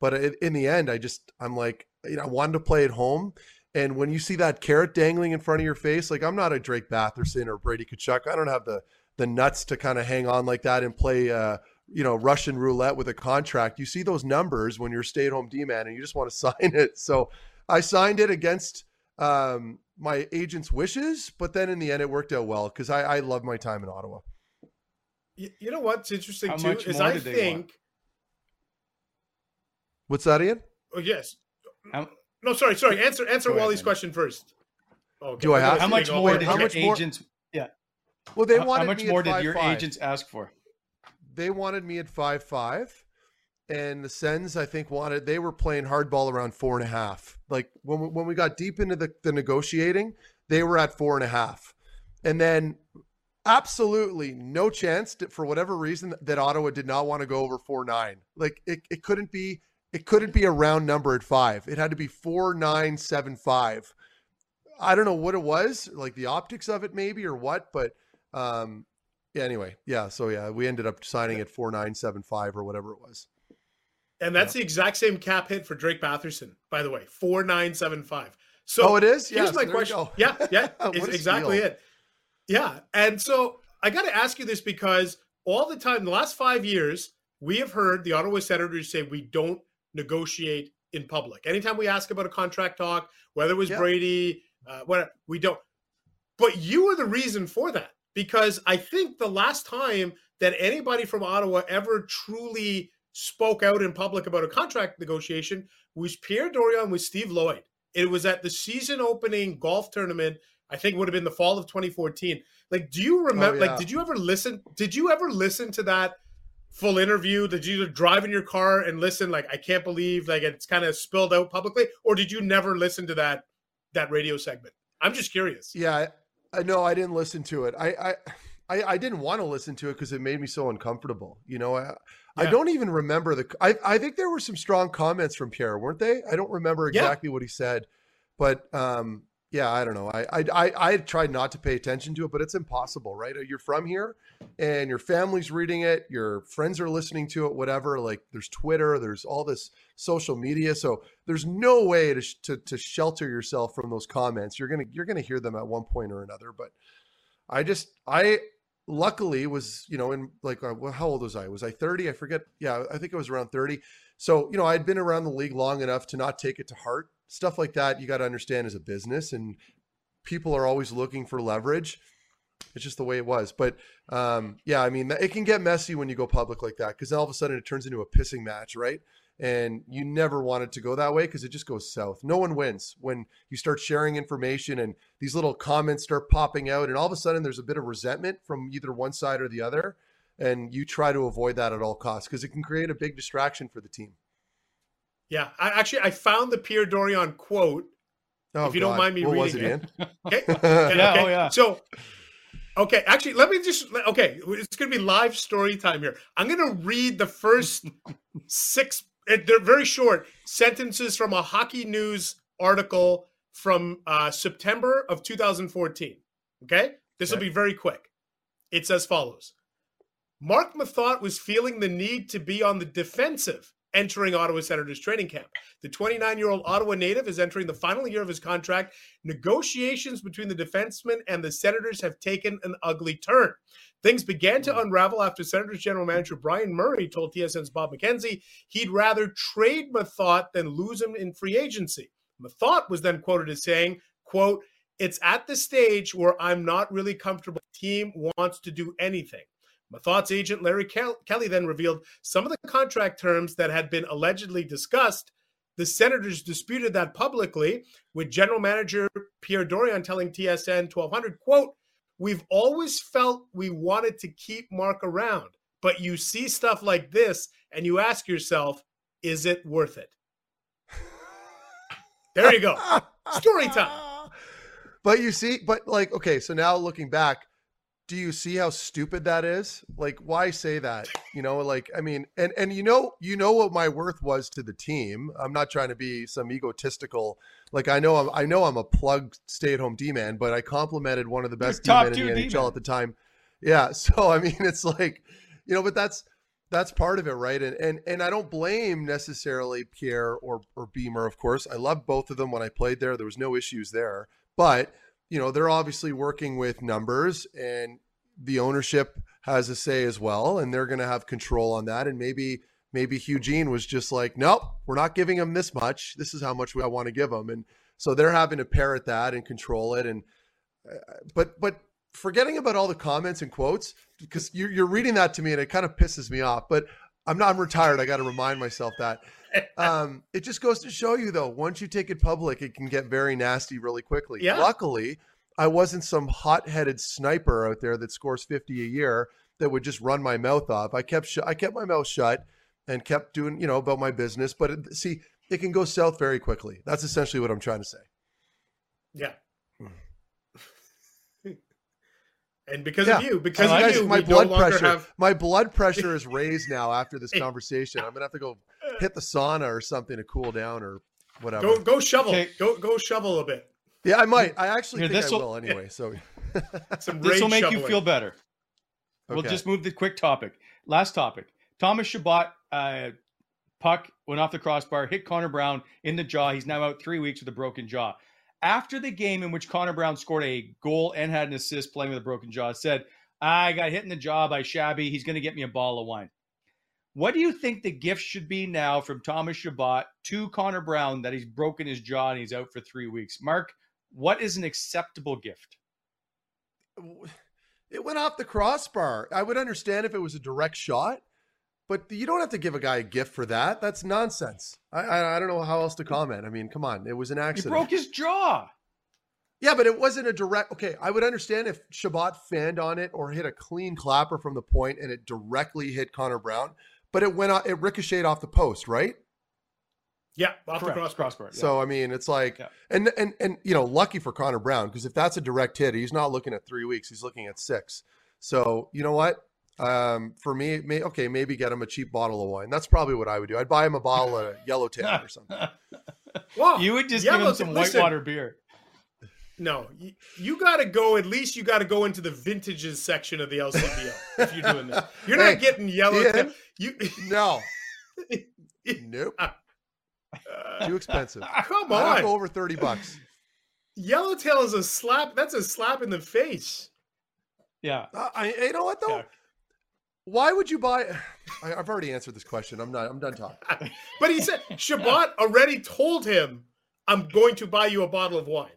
[SPEAKER 4] But in the end, I just I'm like, you know, I wanted to play at home. And when you see that carrot dangling in front of your face, like I'm not a Drake Batherson or Brady Tkachuk. I don't have the the nuts to kind of hang on like that and play. Uh, you know Russian roulette with a contract. You see those numbers when you're stay at home D man, and you just want to sign it. So I signed it against um, my agent's wishes, but then in the end, it worked out well because I, I love my time in Ottawa.
[SPEAKER 5] You, you know what's interesting How too is I think. Want?
[SPEAKER 4] What's that, Ian?
[SPEAKER 5] Oh yes. no, sorry, sorry. Answer answer Wally's question first.
[SPEAKER 4] Oh, okay. Do I have?
[SPEAKER 3] How much more did how your agents? More? Yeah.
[SPEAKER 4] Well, they wanted. How
[SPEAKER 3] much more did your five. agents ask for?
[SPEAKER 4] they wanted me at five five, and the Sens I think wanted they were playing hardball around four and a half. Like when we, when we got deep into the, the negotiating, they were at four and a half, and then absolutely no chance to, for whatever reason that Ottawa did not want to go over four nine. Like it, it couldn't be it couldn't be a round number at five. It had to be four nine seven five. I don't know what it was, like the optics of it maybe or what, but um, yeah, anyway, yeah. So yeah, we ended up signing at four nine seven five or whatever it was.
[SPEAKER 5] And that's yeah. the exact same cap hit for Drake Batherson, by the way, four nine seven five. So
[SPEAKER 4] oh, it is.
[SPEAKER 5] Here's my question. Yeah, yeah, it's exactly steal. it. Yeah, and so I got to ask you this because all the time, the last five years, we have heard the Ottawa Senators say we don't negotiate in public. Anytime we ask about a contract talk, whether it was. Brady, uh, whatever, we don't. But you were the reason for that because I think the last time that anybody from Ottawa ever truly spoke out in public about a contract negotiation was Pierre Dorion with Steve Lloyd. It was at the season opening golf tournament. I think it would have been the fall of 2014. Like, do you remember? Oh, yeah. Like, did you ever listen? Did you ever listen to that full interview? Did you drive in your car and listen? Like, I can't believe like it's kind of spilled out publicly, or did you never listen to that that radio segment? I'm just curious.
[SPEAKER 4] Yeah, I know I didn't listen to it. I I I, I didn't want to listen to it because it made me so uncomfortable. You know, I yeah. I don't even remember the. I I think there were some strong comments from Pierre, weren't they? I don't remember exactly yeah. what he said, but um, yeah, I don't know. I, I I I tried not to pay attention to it, but it's impossible, right? You're from here, and your family's reading it, your friends are listening to it, whatever. Like there's Twitter, there's all this social media, so there's no way to to, to shelter yourself from those comments. You're gonna you're gonna hear them at one point or another. But I just I luckily was you know in like uh, how old was I? Was I 30? I forget. Yeah, I think I was around 30. So you know I'd been around the league long enough to not take it to heart stuff like that you got to understand as a business and people are always looking for leverage. It's just the way it was. But um, yeah i mean it can get messy when you go public like that because all of a sudden it turns into a pissing match right? And you never want it to go that way because it just goes south. No one wins when you start sharing information and these little comments start popping out and all of a sudden there's a bit of resentment from either one side or the other and you try to avoid that at all costs because it can create a big distraction for the team
[SPEAKER 5] yeah, I, actually, I found the Pierre Dorion quote. Oh, if you God. don't mind me
[SPEAKER 4] what
[SPEAKER 5] reading
[SPEAKER 4] it.
[SPEAKER 5] it. okay. yeah, okay. Oh, yeah. So, okay, actually, let me just. Okay, it's going to be live story time here. I'm going to read the first six. Eh, they're very short sentences from a Hockey News article from uh, September of 2014. Okay, this will okay. be very quick. It's as follows. Mark Methot was feeling the need to be on the defensive entering Ottawa Senators training camp. The 29 year old Ottawa native is entering the final year of his contract. Negotiations between the defenseman and the Senators have taken an ugly turn. Things began to hmm. unravel after Senators general manager Bryan Murray told TSN's Bob McKenzie he'd rather trade Methot than lose him in free agency. Methot was then quoted as saying, quote, it's at the stage where I'm not really comfortable. The team wants to do anything. Methot's agent Larry Kelly then revealed some of the contract terms that had been allegedly discussed. The Senators disputed that publicly, with general manager Pierre Dorion telling TSN 1200, quote, We've always felt we wanted to keep Mark around, but you see stuff like this and you ask yourself, is it worth it? there you go. Story time.
[SPEAKER 4] But you see, but like, okay, so now looking back, do you see how stupid that is? Like, why say that? You know, like, I mean, and and you know, you know what my worth was to the team. I'm not trying to be some egotistical. Like, I know I'm, I know I'm a plug stay at home D man, but I complimented one of the best D men in the D-man. NHL at the time. Yeah, so I mean, it's like, you know, but that's that's part of it, right? And and and I don't blame necessarily Pierre or or Beamer, of course. I loved both of them when I played there. There was no issues there, but you know, they're obviously working with numbers and the ownership has a say as well, and they're going to have control on that. And maybe, maybe Eugene was just like, nope, we're not giving him this much. This is how much I want to give him. And so they're having to parrot that and control it. And, uh, but, but forgetting about all the comments and quotes, because you're, you're reading that to me and it kind of pisses me off, but I'm not, I'm retired. I got to remind myself that um, it just goes to show you, though, once you take it public, it can get very nasty really quickly. Yeah. Luckily, I wasn't some hot-headed sniper out there that scores 50 a year that would just run my mouth off. I kept sh- I kept my mouth shut and kept doing, you know, about my business. But it, see, it can go south very quickly. That's essentially what I'm trying to say.
[SPEAKER 5] Yeah. And because yeah. of you, because of you,
[SPEAKER 4] my blood no pressure, have... my blood pressure is raised now after this conversation. I'm gonna have to go hit the sauna or something to cool down or whatever.
[SPEAKER 5] Go go shovel. Okay. Go go shovel a bit.
[SPEAKER 4] Yeah, I might. I actually Here, think I will anyway. So
[SPEAKER 3] this will make shoveling. you feel better. Okay. We'll just move the quick topic. Last topic. Thomas Chabot uh, puck went off the crossbar, hit Connor Brown in the jaw. He's now out three weeks with a broken jaw. After the game in which Connor Brown scored a goal and had an assist playing with a broken jaw, said, I got hit in the jaw by Shabby. He's going to get me a ball of wine. What do you think the gift should be now from Thomas Chabot to Connor Brown that he's broken his jaw and he's out for three weeks? Mark, what is an acceptable gift?
[SPEAKER 4] It went off the crossbar. I would understand if it was a direct shot, but you don't have to give a guy a gift for that. That's nonsense. I I, I don't know how else to comment. I mean, come on, it was an accident.
[SPEAKER 3] He broke his jaw.
[SPEAKER 4] Yeah, but it wasn't a direct. Okay, I would understand if Chabot fanned on it or hit a clean clapper from the point and it directly hit Connor Brown, but it went out, it ricocheted off the post, right?
[SPEAKER 5] Yeah, off Correct. the cross crossbar
[SPEAKER 4] yeah. So I mean, it's like, yeah. and and and you know, lucky for Connor Brown because if that's a direct hit, he's not looking at three weeks; he's looking at six. So you know what? Um, for me, may, okay, maybe get him a cheap bottle of wine. That's probably what I would do. I'd buy him a bottle of Yellowtail or something.
[SPEAKER 3] Well, you would just give him some whitewater beer.
[SPEAKER 5] No, you, you got to go. At least you got to go into the vintages section of the LCBO if you're doing this. You're hey, not getting yellow. Ian, you
[SPEAKER 4] no, nope. Uh, Too expensive.
[SPEAKER 5] Come on,
[SPEAKER 4] go over thirty bucks.
[SPEAKER 5] Yellowtail is a slap. That's a slap in the face.
[SPEAKER 3] Yeah.
[SPEAKER 4] Uh, I, you know what though? Yeah. Why would you buy? I, have already answered this question. I'm not. I'm done talking.
[SPEAKER 5] but he said Chabot already told him, "I'm going to buy you a bottle of wine."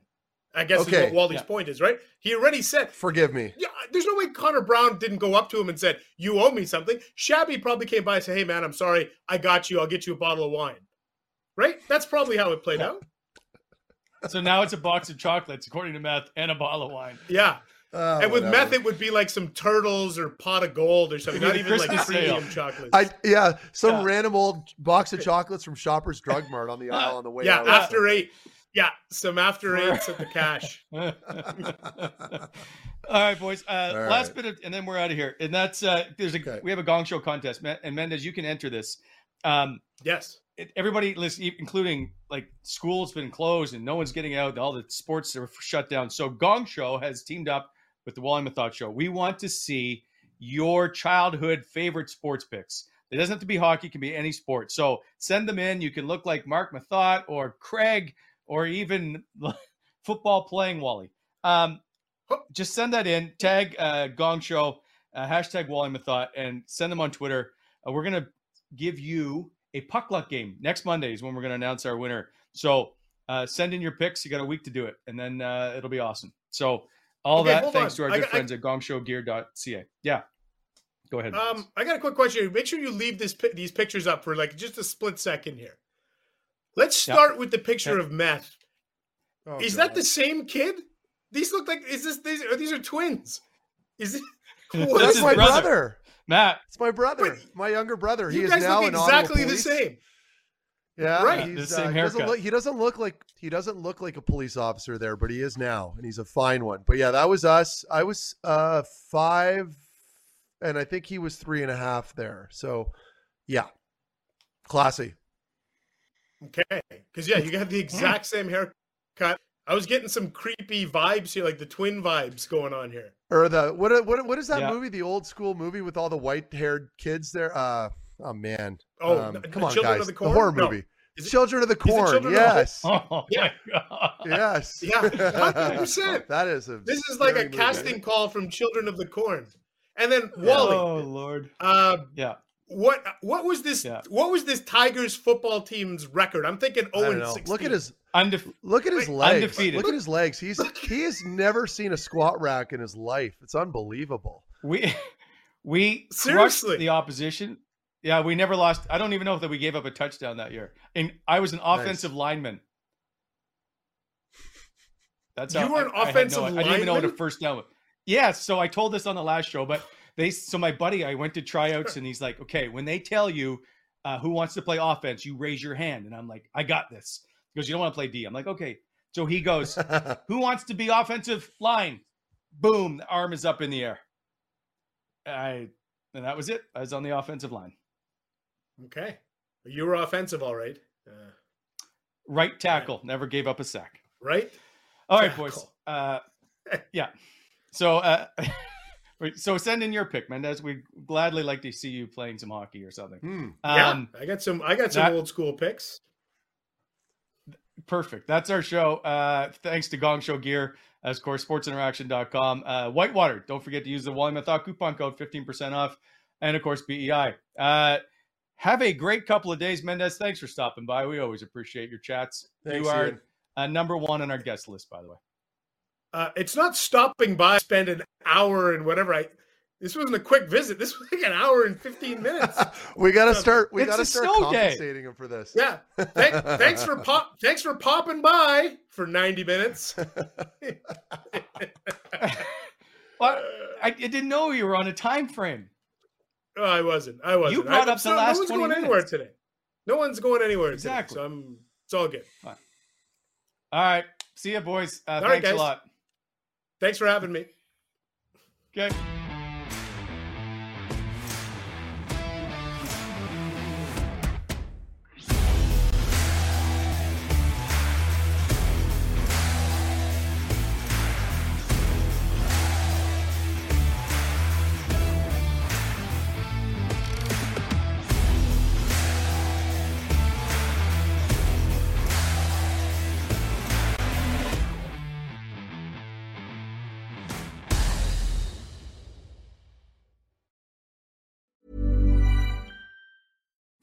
[SPEAKER 5] I guess okay. is what Wally's yeah. point is, right? He already said,
[SPEAKER 4] "Forgive me."
[SPEAKER 5] Yeah, there's no way Connor Brown didn't go up to him and said, "You owe me something." Shabby probably came by and said, "Hey, man, I'm sorry. I got you. I'll get you a bottle of wine." Right? That's probably how it played out.
[SPEAKER 3] So now it's a box of chocolates, according to Meth, and a bottle of wine.
[SPEAKER 5] Yeah. Oh, and with whatever. meth, it would be like some turtles or pot of gold or something. Not even like premium chocolates.
[SPEAKER 4] I yeah, some yeah. random old box of chocolates from Shoppers Drug Mart on the aisle on the way.
[SPEAKER 5] Yeah, after eight. Yeah, some after eights at the cash.
[SPEAKER 3] All right, boys. Uh, All last right. bit of, and then we're out of here. And that's uh, there's a okay. we have a gong show contest, and Mendes, you can enter this. Um,
[SPEAKER 5] yes.
[SPEAKER 3] Everybody, listen, including like school's been closed and no one's getting out. All the sports are shut down. So Gong Show has teamed up with the Wally Methot Show. We want to see your childhood favorite sports picks. It doesn't have to be hockey; it can be any sport. So send them in. You can look like Mark Methot or Craig or even football playing Wally. Um, just send that in. Tag uh, Gong Show, uh, hashtag Wally Methot, and send them on Twitter. Uh, we're gonna give you a puck luck game next Monday is when we're gonna announce our winner. So uh, send in your picks. You got a week to do it, and then uh, it'll be awesome. So all okay, that thanks on. to our good I, friends I, at gongshowgear.ca. Yeah. Go ahead.
[SPEAKER 5] Um, I got a quick question. Make sure you leave this these pictures up for like just a split second here. Let's start yep. with the picture okay. of meth. Oh, is God. that the same kid? These look like is this these are these are twins? Is it?
[SPEAKER 4] That's my brother. brother.
[SPEAKER 3] Matt.
[SPEAKER 4] It's my brother, but my younger brother. He
[SPEAKER 5] is
[SPEAKER 4] now
[SPEAKER 5] look exactly the same.
[SPEAKER 4] Yeah,
[SPEAKER 5] right.
[SPEAKER 4] He's, the same uh, haircut. Doesn't look, he doesn't look like he doesn't look like a police officer there, but he is now, and he's a fine one. But yeah, that was us. I was uh, five, and I think he was three and a half there. So, yeah, classy.
[SPEAKER 5] Okay, because yeah, you got the exact same haircut. I was getting some creepy vibes here, like the twin vibes going on here.
[SPEAKER 4] Or the what? What? What is that yeah. movie? The old school movie with all the white haired kids there. Uh, Oh man!
[SPEAKER 5] Oh, um, come on, guys!
[SPEAKER 4] The, the, horror no. Movie. Children of the Corn. Yes.
[SPEAKER 3] The oh yeah.
[SPEAKER 4] yes.
[SPEAKER 5] Yeah. Hundred percent.
[SPEAKER 4] That is a.
[SPEAKER 5] This is like a movie. casting call from Children of the Corn, and then Wally.
[SPEAKER 3] Oh Lord.
[SPEAKER 5] Uh,
[SPEAKER 3] yeah.
[SPEAKER 5] What what was this? Yeah. What was this Tigers football team's record? I'm thinking 0 and 16.
[SPEAKER 4] Look at his
[SPEAKER 3] Undef-
[SPEAKER 4] look at his legs. Undefeated. Look at his legs. He's he has never seen a squat rack in his life. It's unbelievable.
[SPEAKER 3] We we seriously the opposition yeah, we never lost. I don't even know if that we gave up a touchdown that year. And I was an offensive nice. lineman.
[SPEAKER 5] That's you how, were an I, offensive I, no, I
[SPEAKER 3] didn't even know what a first down was. Yeah, so I told this on the last show, but they so my buddy, I went to tryouts and he's like, okay, when they tell you uh, who wants to play offense, you raise your hand. And I'm like, I got this. He goes, you don't want to play D. I'm like, okay. So he goes, who wants to be offensive line? Boom, the arm is up in the air. I and that was it. I was on the offensive line.
[SPEAKER 5] Okay. You were offensive, all right. Uh,
[SPEAKER 3] right tackle. Never gave up a sack.
[SPEAKER 5] Right.
[SPEAKER 3] All right, tackle. boys. Uh, yeah. So, uh, so send in your pick, Mendes. We'd gladly like to see you playing some hockey or something.
[SPEAKER 5] Hmm. Um, yeah, I got some. I got some that, old school picks.
[SPEAKER 3] Perfect. That's our show. Uh, thanks to Gong Show Gear, as of course, sportsinteraction.com. Uh, Whitewater. Don't forget to use the Wally Methot coupon code, 15% off. And of course, BEI. Uh, have a great couple of days, Mendes. Thanks for stopping by. We always appreciate your chats.
[SPEAKER 4] Thanks,
[SPEAKER 3] you are uh, number one on our guest list, by the way.
[SPEAKER 5] uh, it's not stopping by, spend an hour and whatever. I this wasn't a quick visit. This was like an hour and fifteen minutes.
[SPEAKER 4] we got to start. We
[SPEAKER 3] It's
[SPEAKER 4] got to start
[SPEAKER 3] snow day.
[SPEAKER 4] compensating him for this.
[SPEAKER 5] Yeah. Thank, thanks for pop. Thanks for popping by for ninety minutes.
[SPEAKER 3] Well, I, I didn't know you were on a time frame.
[SPEAKER 5] I wasn't. I wasn't.
[SPEAKER 3] You brought
[SPEAKER 5] I,
[SPEAKER 3] up the
[SPEAKER 5] so
[SPEAKER 3] last
[SPEAKER 5] No one's
[SPEAKER 3] 20
[SPEAKER 5] going anywhere today. No one's going anywhere
[SPEAKER 3] Exactly.
[SPEAKER 5] today. So I'm. It's all good.
[SPEAKER 3] All right. See you, boys. Uh,
[SPEAKER 5] All right,
[SPEAKER 3] thanks a
[SPEAKER 5] guys.
[SPEAKER 3] lot.
[SPEAKER 5] Thanks for having me.
[SPEAKER 3] Okay.